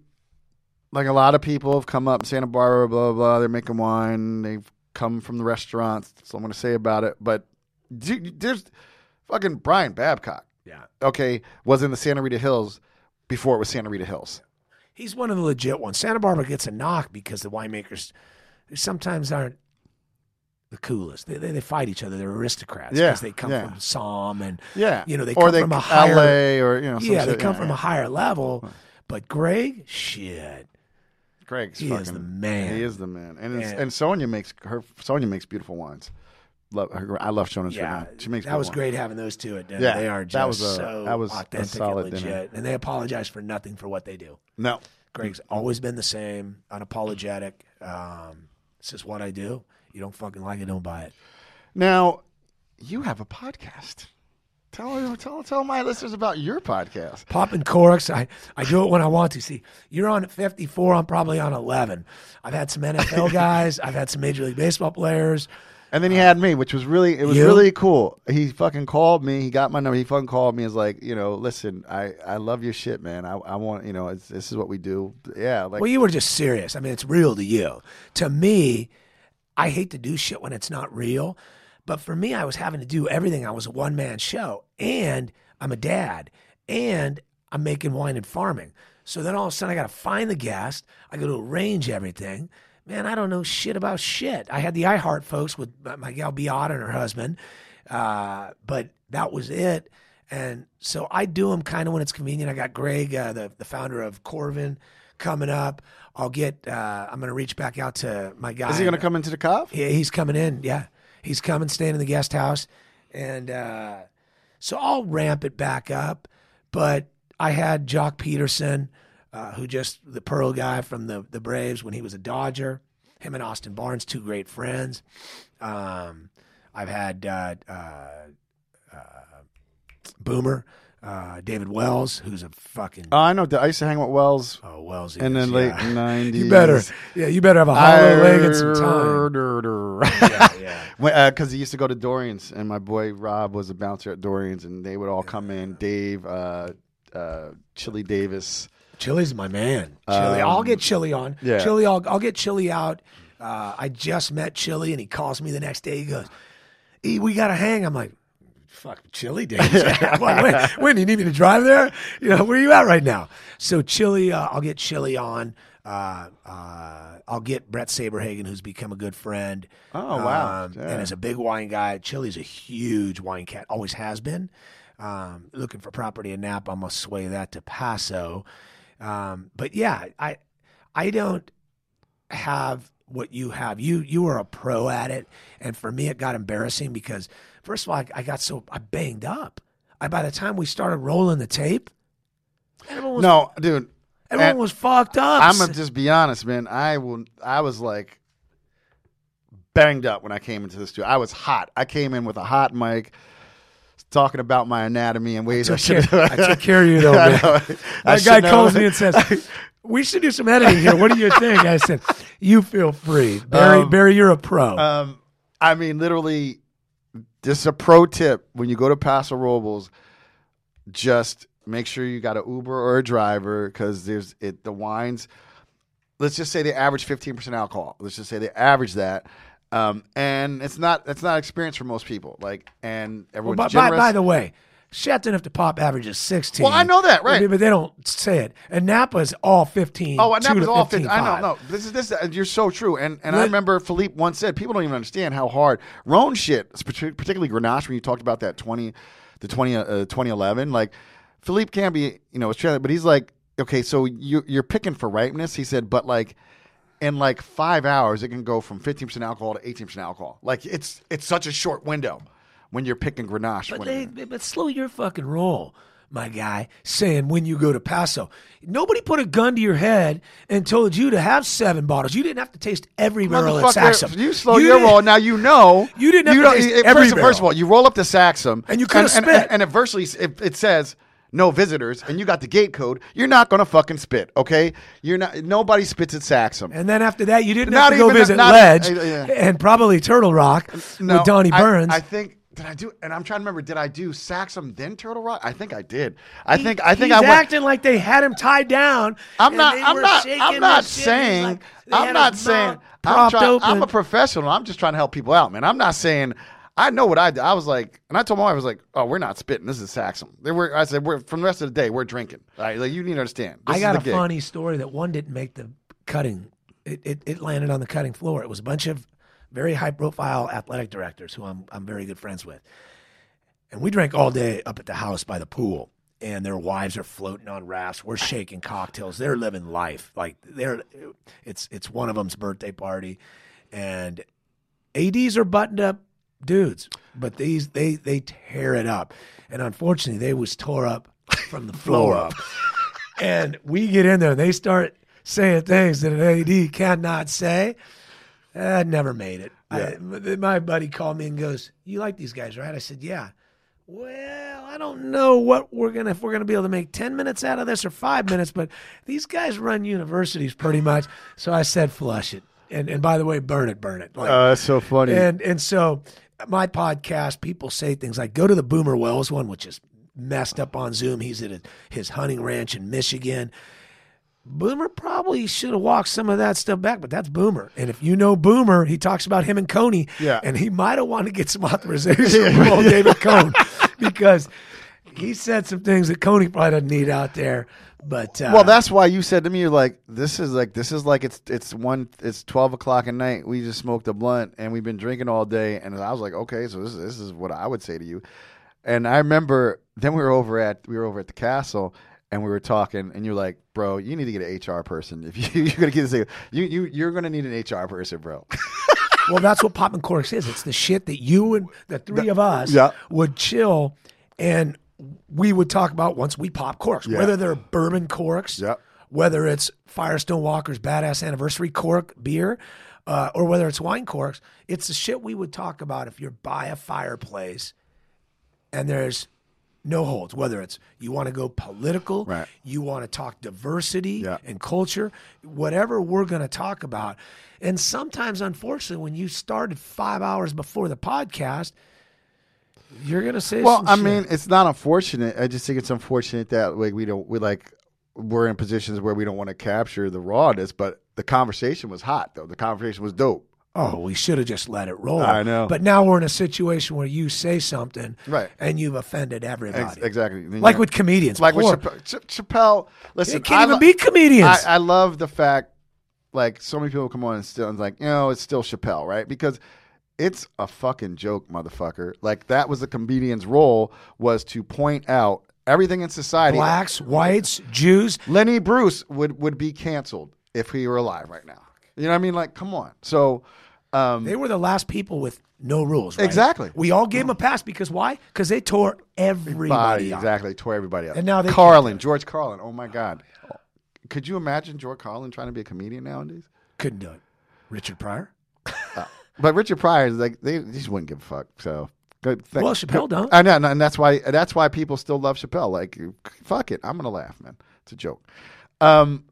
like a lot of people have come up Santa Barbara, blah blah. blah they're making wine. They've come from the restaurants. That's all I'm going to say about it. But dude, there's fucking Brian Babcock. yeah. Okay, was in the Santa Rita Hills before it was Santa Rita Hills. He's one of the legit ones. Santa Barbara gets a knock because the winemakers sometimes aren't the coolest. They, they, they fight each other. They're aristocrats Yeah, because they come yeah. from Somme and Yeah, You know, they or come they from a higher- LA or you know. some yeah, they come Yeah, from yeah. a higher level. But Greg, shit, Greg's he fucking, is the man. He is the man, and it's, And- and Sonia makes her. Sonia makes beautiful wines. Love her, I love Sonia's yeah, wine. She makes that was good great having those two at dinner. Yeah, they are that was a- so that was authentic solid and dinner. and they apologize for nothing for what they do. No, Greg's always been the same, unapologetic. Um, this is what I do. You don't fucking like it, don't buy it. now you have a podcast. Tell tell tell my listeners about your podcast. Popping corks. I, I do it when I want to. See, you're on 54. I'm probably on 11. I've had some NFL guys. I've had some Major League Baseball players. And then he had me, which was really it was You? really cool. He fucking called me. He got my number. He fucking called me. Is like, you know, listen, I I love your shit, man. I I want you know, it's, this is what we do. Yeah, like Well, you were just serious. I mean, it's real to you. To me, I hate to do shit when it's not real. But for me, I was having to do everything. I was a one man show, and I'm a dad, and I'm making wine and farming. So then all of a sudden, I got to find the guest. I got to arrange everything. Man, I don't know shit about shit. I had the iHeart folks with my, gal Beata and her husband, uh, but that was it. And so I do them kind of when it's convenient. I got Greg, uh, the the founder of Corvin, coming up. I'll get. Uh, I'm going to reach back out to my guy. is he gonna come into the cop? Yeah, he's coming in. Yeah, he's coming, staying in the guest house, and uh, so I'll ramp it back up. But I had Joc Pederson, uh, who just the Pearl guy from the the Braves when he was a Dodger. Him and Austin Barnes, two great friends. Um, I've had uh, uh, uh, Boomer, uh, David Wells, who's a fucking Oh, I know. I used to hang with Wells oh Wells in the late nineties. You better, yeah, you better have a hollow leg and some time. Yeah, yeah. Because he used to go to Dorian's, and my boy Rob was a bouncer at Dorian's, and they would all come in. Dave, uh, uh, Chili Davis. Chili's my man. Chili, Um, I'll get Chili on. yeah. Chili, I'll, I'll get Chili out. Uh, I just met Chili, and he calls me the next day. He goes, "E, we got to hang." I'm like, "Fuck, Chili days? when, when, you need me to drive there? You know, where are you at right now?" So Chili, uh, I'll get Chili on. Uh, uh, I'll get Bret Saberhagen, who's become a good friend. Oh, wow. Um, Yeah. And as a big wine guy, Chili's a huge wine cat. Always has been. Um, looking for property in Napa, I'm gonna sway that to Paso. Um, but yeah, I I don't have what you have. You you were a pro at it, and for me, it got embarrassing because first of all, I, I got so I banged up. I by the time we started rolling the tape, everyone was, No, dude. everyone and was fucked up. I'm gonna just be honest, man. I will. I was like banged up when I came into the studio. I was hot. I came in with a hot mic, talking about my anatomy and ways I, took should. care, I took care of you though, I man. I That guy calls me and says, "We should do some editing here. What do you think?" I said, "You feel free, Barry. Um, Barry, you're a pro." Um, I mean, literally, This is a pro tip when you go to Paso Robles. Just make sure you got an Uber or a driver because there's it. The wines. Let's just say they average fifteen percent alcohol. Let's just say they average that. Um, and it's not that's not experience for most people. Like and Well, everyone's by, by, generous. by the way, Châteauneuf-du-Pape averages 16. Well, I know that, right. But they don't say it. And Napa's all 15. Oh, and two that all 15, fit. I know, no. This is this. uh, You're so true. And and I remember Philippe once said people don't even understand how hard Rhone shit, particularly Grenache. When you talked about that twenty, the 20, uh, 2011, like Philippe can't be, you know, Australian, but he's like, okay, so you you're picking for ripeness. He said, but like. In like five hours, it can go from fifteen percent alcohol to eighteen percent alcohol. Like it's it's such a short window when you're picking Grenache. But, they, but slow your fucking roll, my guy, saying when you go to Paso. Nobody put a gun to your head and told you to have seven bottles. You didn't have to taste every barrel at Saxum. you slow your roll. Now you know You didn't have to taste every first, first of all, you roll up the Saxum, And you coulda and, spit. And, and adversely, it, it says no visitors, and you got the gate code. You're not gonna fucking spit, okay? You're not. Nobody spits at Saxum. And then after that, you didn't Not have to go even- visit not- Ledge uh, yeah. and probably Turtle Rock No, with Donnie Burns. I, think. Did I do? And I'm trying to remember. Did I do Saxum then Turtle Rock? I think I did. I think. I think He's I went. acting like they had him tied down. I'm not. I'm not. I'm not saying. like- I'm not saying. I'm, open. I'm a professional. I'm just trying to help people out, man. I'm not saying. I know what I did. I was like, and I told my wife, I was like, "Oh, we're not spitting. This is Saxum." They were. I said, "We're from the rest of the day. We're drinking." All right, like you need to understand. This I got a gig. funny story that one didn't make the cutting. It, it, it landed on the cutting floor. It was a bunch of very high profile athletic directors who I'm, I'm very good friends with. And we drank all day up at the house by the pool. And their wives are floating on rafts. We're shaking cocktails. They're living life. Like they're, it's it's one of them's birthday party, and ads are buttoned up dudes, but these they they tear it up. And unfortunately, they was tore up from the floor up and we get in there and they start saying things that an AD cannot say. I never made it. I, my buddy called me and goes, "You like these guys, right?" I said, "Yeah." Well, I don't know what we're gonna if we're gonna be able to make ten minutes out of this or five minutes, but these guys run universities pretty much. So I said, "Flush it." And and by the way, burn it, burn it. Like, Uh, that's so funny. and and so my podcast, people say things like, "Go to the Boomer Wells one," which is messed up on Zoom. He's at a, his hunting ranch in Michigan. Boomer probably should have walked some of that stuff back, but that's Boomer. And if you know Boomer, he talks about him and Coney. Yeah. And he might have wanted to get some authorization from old David Cone because he said some things that Coney probably doesn't need out there. But uh, well, that's why you said to me, you're like, this is like, this is like, it's, it's one, it's 12 o'clock at night. We just smoked a blunt and we've been drinking all day. And I was like, okay, so this, is- this is what I would say to you. And I remember then we were over at, we were over at the castle and we were talking and you're like, bro, you need to get an HR person. If you, you're going to get this, you, you, you're to need an HR person, bro. well, that's what Pop and Corks is. It's the shit that you and the three of us yeah. would chill and we would talk about once we pop corks, whether they're bourbon corks, Yep. whether it's Firestone Walker's Badass Anniversary cork beer, uh, or whether it's wine corks. It's the shit we would talk about if you're by a fireplace and there's no holds, whether it's you want to go political, Right. you want to talk diversity Yeah. and culture, whatever we're going to talk about. And sometimes, unfortunately, when you started five hours before the podcast, you're going to say, Well, some I shit. mean, it's not unfortunate. I just think it's unfortunate that like we don't we like we're in positions where we don't want to capture the rawness, but the conversation was hot though. The conversation was dope. oh, we should have just let it roll. I know. But now we're in a situation where you say something, Right. and you've offended everybody. Ex- exactly. Then Like you- with comedians, like with Poor- Chappelle, Ch- Chappelle. Listen, They can't I even lo- be comedians. I, I love the fact, like, so many people come on and still and like, you know, it's still Chappelle, right? Because it's a fucking joke, motherfucker. Like that was the comedian's role was to point out everything in society. Blacks, whites, Jews. Lenny Bruce would would be canceled if he were alive right now. You know what I mean? Like, come on. So, um, They were the last people with no rules. right? Exactly. We all gave them a pass because why? Because they tore everybody body exactly tore everybody up. And now they Carlin, George Carlin. Oh my God, could you imagine George Carlin trying to be a comedian nowadays? Couldn't do it. Richard Pryor. But Richard Pryor is like they, they just wouldn't give a fuck. So good. thing. Well, Chappelle don't. I know, and that's why that's why people still love Chappelle. Like, fuck it, I'm gonna laugh, man. It's a joke. Um,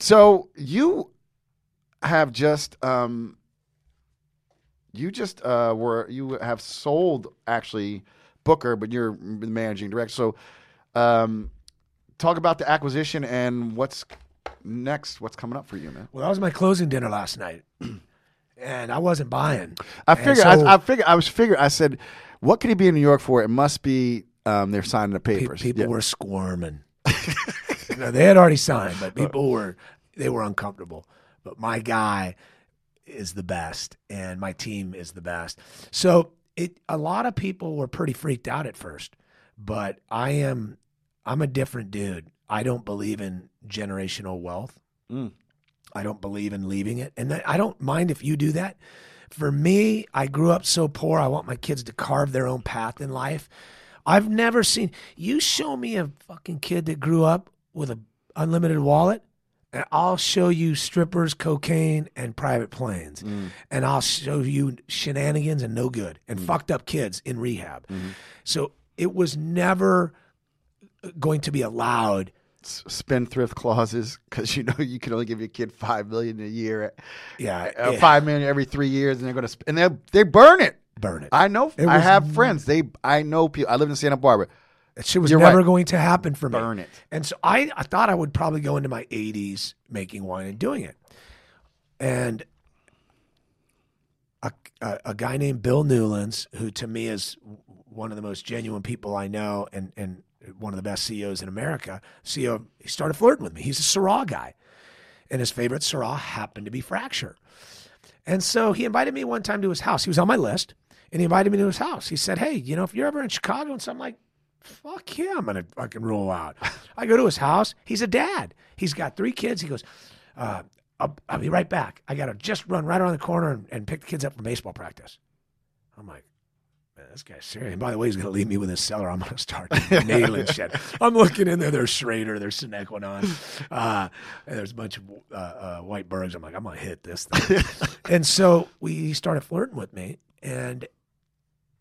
so you have just um you just uh, were you have sold actually Booker, but you're the managing director. So, um, talk about the acquisition and what's next. What's coming up for you, man? Well, that was my closing dinner last night, and I wasn't buying. I figured. so I, I figured. I was figuring. I said, what could he be in New York for? It must be um, they're signing the pe- papers. people Yeah. were squirming. You know, they had already signed, but people were they were uncomfortable. But my guy is the best, and my team is the best. So it a lot of people were pretty freaked out at first, but I am I'm a different dude. I don't believe in generational wealth. Mm. I don't believe in leaving it, and I don't mind if you do that. For me, I grew up so poor. I want my kids to carve their own path in life. I've never seen you show me a fucking kid that grew up with a unlimited wallet, and I'll show you strippers, cocaine, and private planes, Mm. and I'll show you shenanigans and no good and fucked up kids in rehab. So it was never going to be allowed. Spendthrift clauses because you know you can only give your kid five million a year, Yeah, uh, yeah, five million every three years, and they're gonna sp- and they they burn it. burn it. I know. It I have friends. They I know people. I live in Santa Barbara. That shit was You're never right. going to happen for me. Burn it. And so I, I thought I would probably go into my 80s making wine and doing it. And a, a, a guy named Bill Newlands, who to me is one of the most genuine people I know and, and one of the best CEOs in America, CEO, he started flirting with me. He's a Syrah guy. And his favorite Syrah happened to be Fracture. And so he invited me one time to his house. He was on my list and he invited me to his house. He said, Hey, you know, if you're ever in Chicago and something like, fuck yeah, I'm going to fucking roll out. I go to his house. He's a dad. He's got three kids. He goes, uh, I'll, I'll be right back. I got to just run right around the corner and, and pick the kids up from baseball practice. I'm like, man, this guy's serious. And by the way, he's going to leave me with his cellar. I'm going to start nailing shit. I'm looking in there. There's Schrader. There's Sine Qua Non. Uh, and there's a bunch of uh, uh, white bergs. I'm like, I'm going to hit this thing. and so we he started flirting with me. And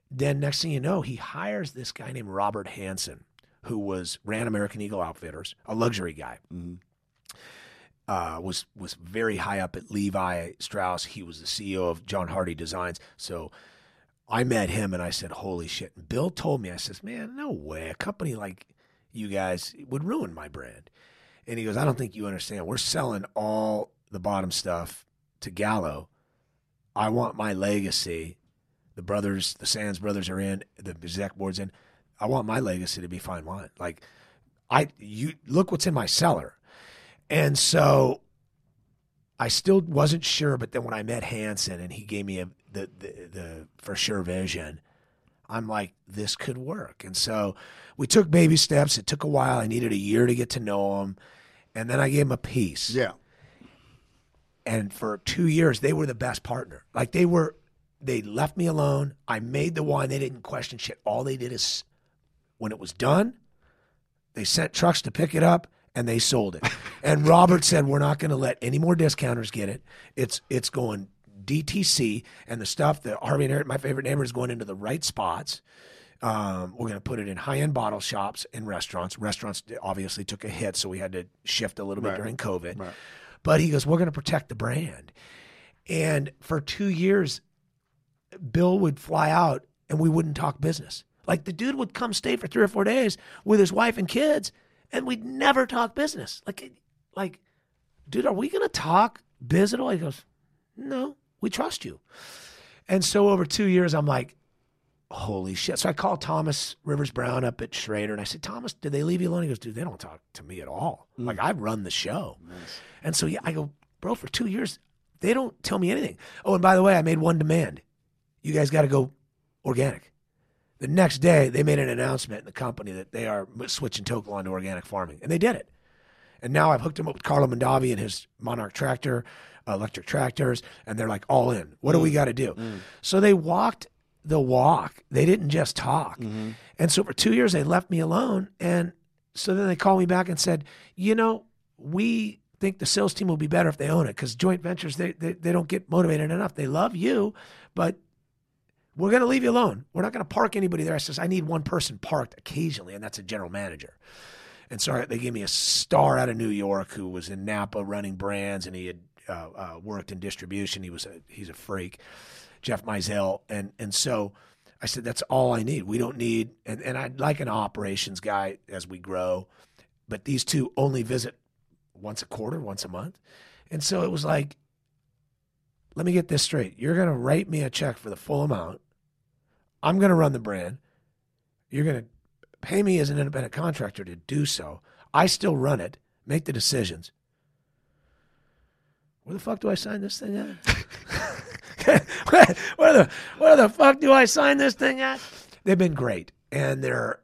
then next thing you know, he hires this guy named Robert Hanson, who was ran American Eagle Outfitters, a luxury guy. Mhm. Uh, was was very high up at Levi Strauss. He was the CEO of John Hardy Designs. So I met him and I said, "Holy shit!" And Bill told me, I says, "Man, no way, a company like you guys would ruin my brand." And he goes, "I don't think you understand. We're selling all the bottom stuff to Gallo. I want my legacy. The brothers, the Sands brothers are in. The exec board's in. I want my legacy to be fine wine. Like, I you look what's in my cellar." And so I still wasn't sure, but then when I met Hanson and he gave me a, the, the the for sure vision, I'm like, this could work. And so we took baby steps. It took a while. I needed a year to get to know him, and then I gave him a piece. Yeah. And for two years, they were the best partner. Like they were, they left me alone. I made the wine. They didn't question shit. All they did is, when it was done, they sent trucks to pick it up and they sold it. and Robert said, "We're not going to let any more discounters get it. It's it's going DTC, and the stuff that Harvey and Eric, my favorite neighbor, is going into the right spots." Um, we're going to put it in high end bottle shops and restaurants. Restaurants obviously took a hit, so we had to shift a little bit Right. during COVID. Right. But he goes, We're going to protect the brand. And for two years, Bill would fly out and we wouldn't talk business. Like the dude would come stay for three or four days with his wife and kids, and we'd never talk business. Like, like, dude, are we going to talk business? He goes, No, we trust you. And so over two years, I'm like, holy shit. So I called Thomas Rivers Brown up at Schrader and I said, Thomas, did they leave you alone? He goes, dude, they don't talk to me at all. Mm. Like I run the show. And so yeah, I go, bro, for two years, they don't tell me anything. Oh, and by the way, I made one demand. You guys got to go organic. The next day, they made an announcement in the company that they are switching To Kalon to organic farming, and they did it. And now I've hooked them up with Carlo Mondavi and his Monarch tractor, electric tractors, and they're like all in. What do we mm. got to do? Mm. So they walked the walk. They didn't just talk. Mm-hmm. And so for two years, they left me alone. And so then they called me back and said, you know, we think the sales team will be better if they own it because joint ventures, they, they, they don't get motivated enough. They love you, but we're going to leave you alone. We're not going to park anybody there. I says, I need one person parked occasionally, and that's a general manager. And so they gave me a star out of New York who was in Napa running brands, and he had uh, uh, worked in distribution. He was a, he's a freak. Jeff Mizell, and and so I said that's all I need. We don't need, and and I'd like an operations guy as we grow, but these two only visit once a quarter, once a month, and so it was like, let me get this straight. You're gonna write me a check for the full amount. I'm gonna run the brand. You're gonna pay me as an independent contractor to do so. I still run it, make the decisions. Where the fuck do I sign this thing at? where, the where the fuck do I sign this thing at? They've been great, and their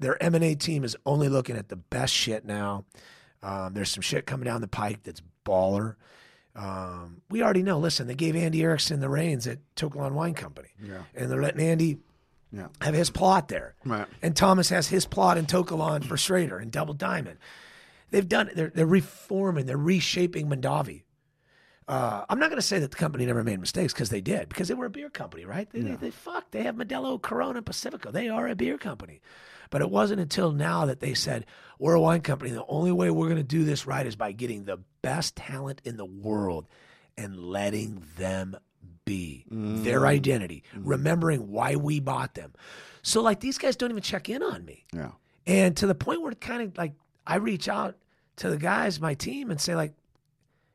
their M and A team is only looking at the best shit now. Um, there's some shit coming down the pike that's baller. Um, we already know. Listen, they gave Andy Erickson the reins at To Kalon Wine Company, Yeah. and they're letting Andy Yeah. have his plot there. Right. And Thomas has his plot in To Kalon for Schrader and Double Diamond. They've done it. They're, they're reforming, they're reshaping Mondavi. Uh, I'm not going to say that the company never made mistakes because they did, because they were a beer company, right? They, they, they fuck. They have Modelo, Corona, Pacifico. They are a beer company. But it wasn't until now that they said, we're a wine company. The only way we're going to do this right is by getting the best talent in the world and letting them be their identity, remembering why we bought them. So, like, these guys don't even check in on me. Yeah. And to the point where it kind of like I reach out to the guys, my team, and say like,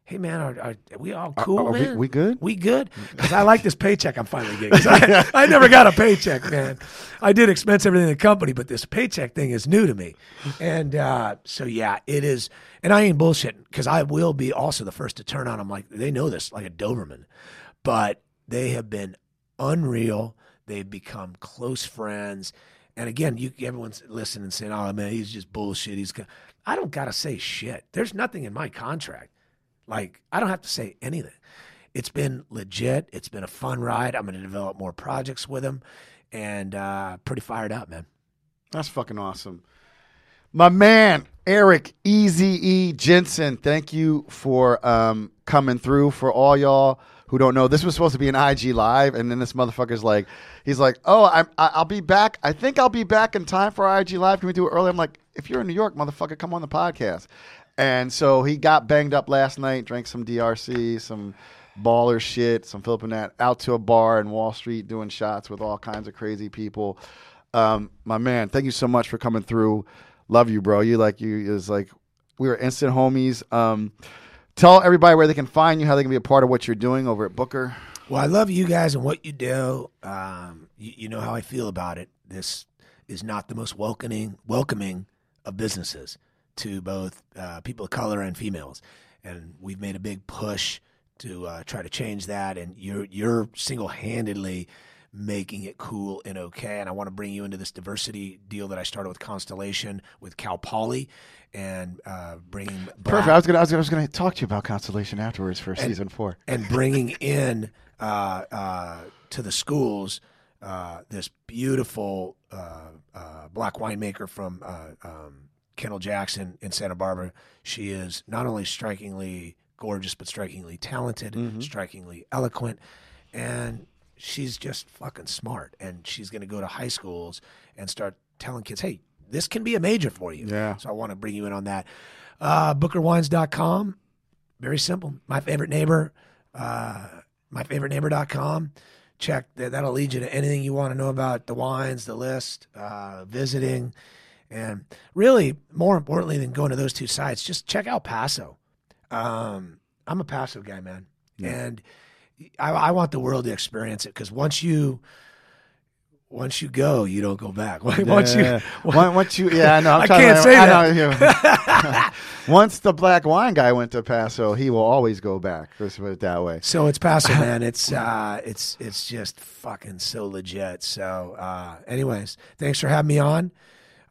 "Hey man, are, are, are we all cool, are we- man? we good?" We good? Because I like this paycheck I'm finally getting. I, I never got a paycheck, man. I did expense everything in the company, but this paycheck thing is new to me. And uh, so yeah, it is. And I ain't bullshitting because I will be also the first to turn on them. Like they know this, like a Doberman, but they have been unreal. They've become close friends. And again, you everyone's listening and saying, "Oh man, he's just bullshit." He's. go-" I don't gotta say shit. There's nothing in my contract. Like I don't have to say anything. It's been legit. It's been a fun ride. I'm going to develop more projects with him, and uh, pretty fired up, man. That's fucking awesome. My man, Eric Easy E Jensen, thank you for um, coming through. For all y'all who don't know, this was supposed to be an IG live, and then this motherfucker's like, he's like, oh, I'm, I'll be back. I think I'll be back in time for IG live. Can we do it early? I'm like, if you're in New York, motherfucker, come on the podcast. And so he got banged up last night, drank some DRC, some baller shit, some that, out to a bar in Wall Street doing shots with all kinds of crazy people. Um, my man, thank you so much for coming through. Love you, bro. You like you is like we were instant homies. Um, tell everybody where they can find you, how they can be a part of what you're doing over at Booker. Well, I love you guys and what you do. Um, you, you know how I feel about it. This is not the most welcoming welcoming of businesses to both uh, people of color and females, and we've made a big push to uh, try to change that. And you're you're single handedly making it cool and okay. And I want to bring you into this diversity deal that I started with Constellation with Cal Poly, and uh, bringing Perfect. black- I was gonna I was gonna, I was gonna talk to you about Constellation afterwards for season four. and bringing in uh, uh, to the schools uh, this beautiful uh, uh, black winemaker from uh, um, Kendall Jackson in Santa Barbara. She is not only strikingly gorgeous, but strikingly talented, strikingly eloquent, and she's just fucking smart. And she's going to go to high schools and start telling kids, hey, this can be a major for you. Yeah. So I want to bring you in on that. Uh, BookerWines.com. Very simple. My favorite neighbor, uh, myfavoriteneighbor.com. Check that. That'll lead you to anything you want to know about the wines, the list, uh, visiting. And really, more importantly than going to those two sites, just check out Paso. Um, I'm a Paso guy, man. And I, I want the world to experience it because once you. Once you go, you don't go back. Once you, Yeah. Once, once you, yeah, I know. I'm I can't to, say I that. yeah. once the black wine guy went to Paso, he will always go back. Let's put it that way. So it's Paso, man. It's uh, it's it's just fucking so legit. So, uh, anyways, thanks for having me on.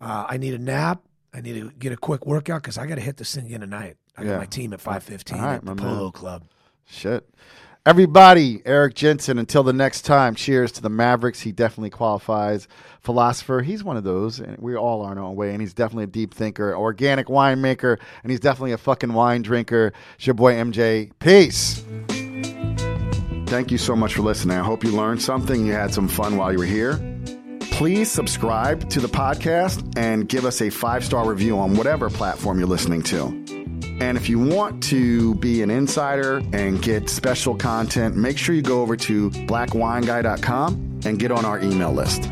Uh, I need a nap. I need to get a quick workout because I got to hit this thing again tonight. I got my team at five fifteen All right, at the my man. Polo Club. Shit. Everybody, Eric Jensen, until the next time, cheers to the Mavericks. He definitely qualifies. Philosopher, he's one of those, and we all are in our own way, and he's definitely a deep thinker, organic winemaker, and he's definitely a fucking wine drinker. It's your boy MJ. Peace. Thank you so much for listening. I hope you learned something. You had some fun while you were here. Please subscribe to the podcast and give us a five star review on whatever platform you're listening to. And if you want to be an insider and get special content, make sure you go over to blackwineguy.com and get on our email list.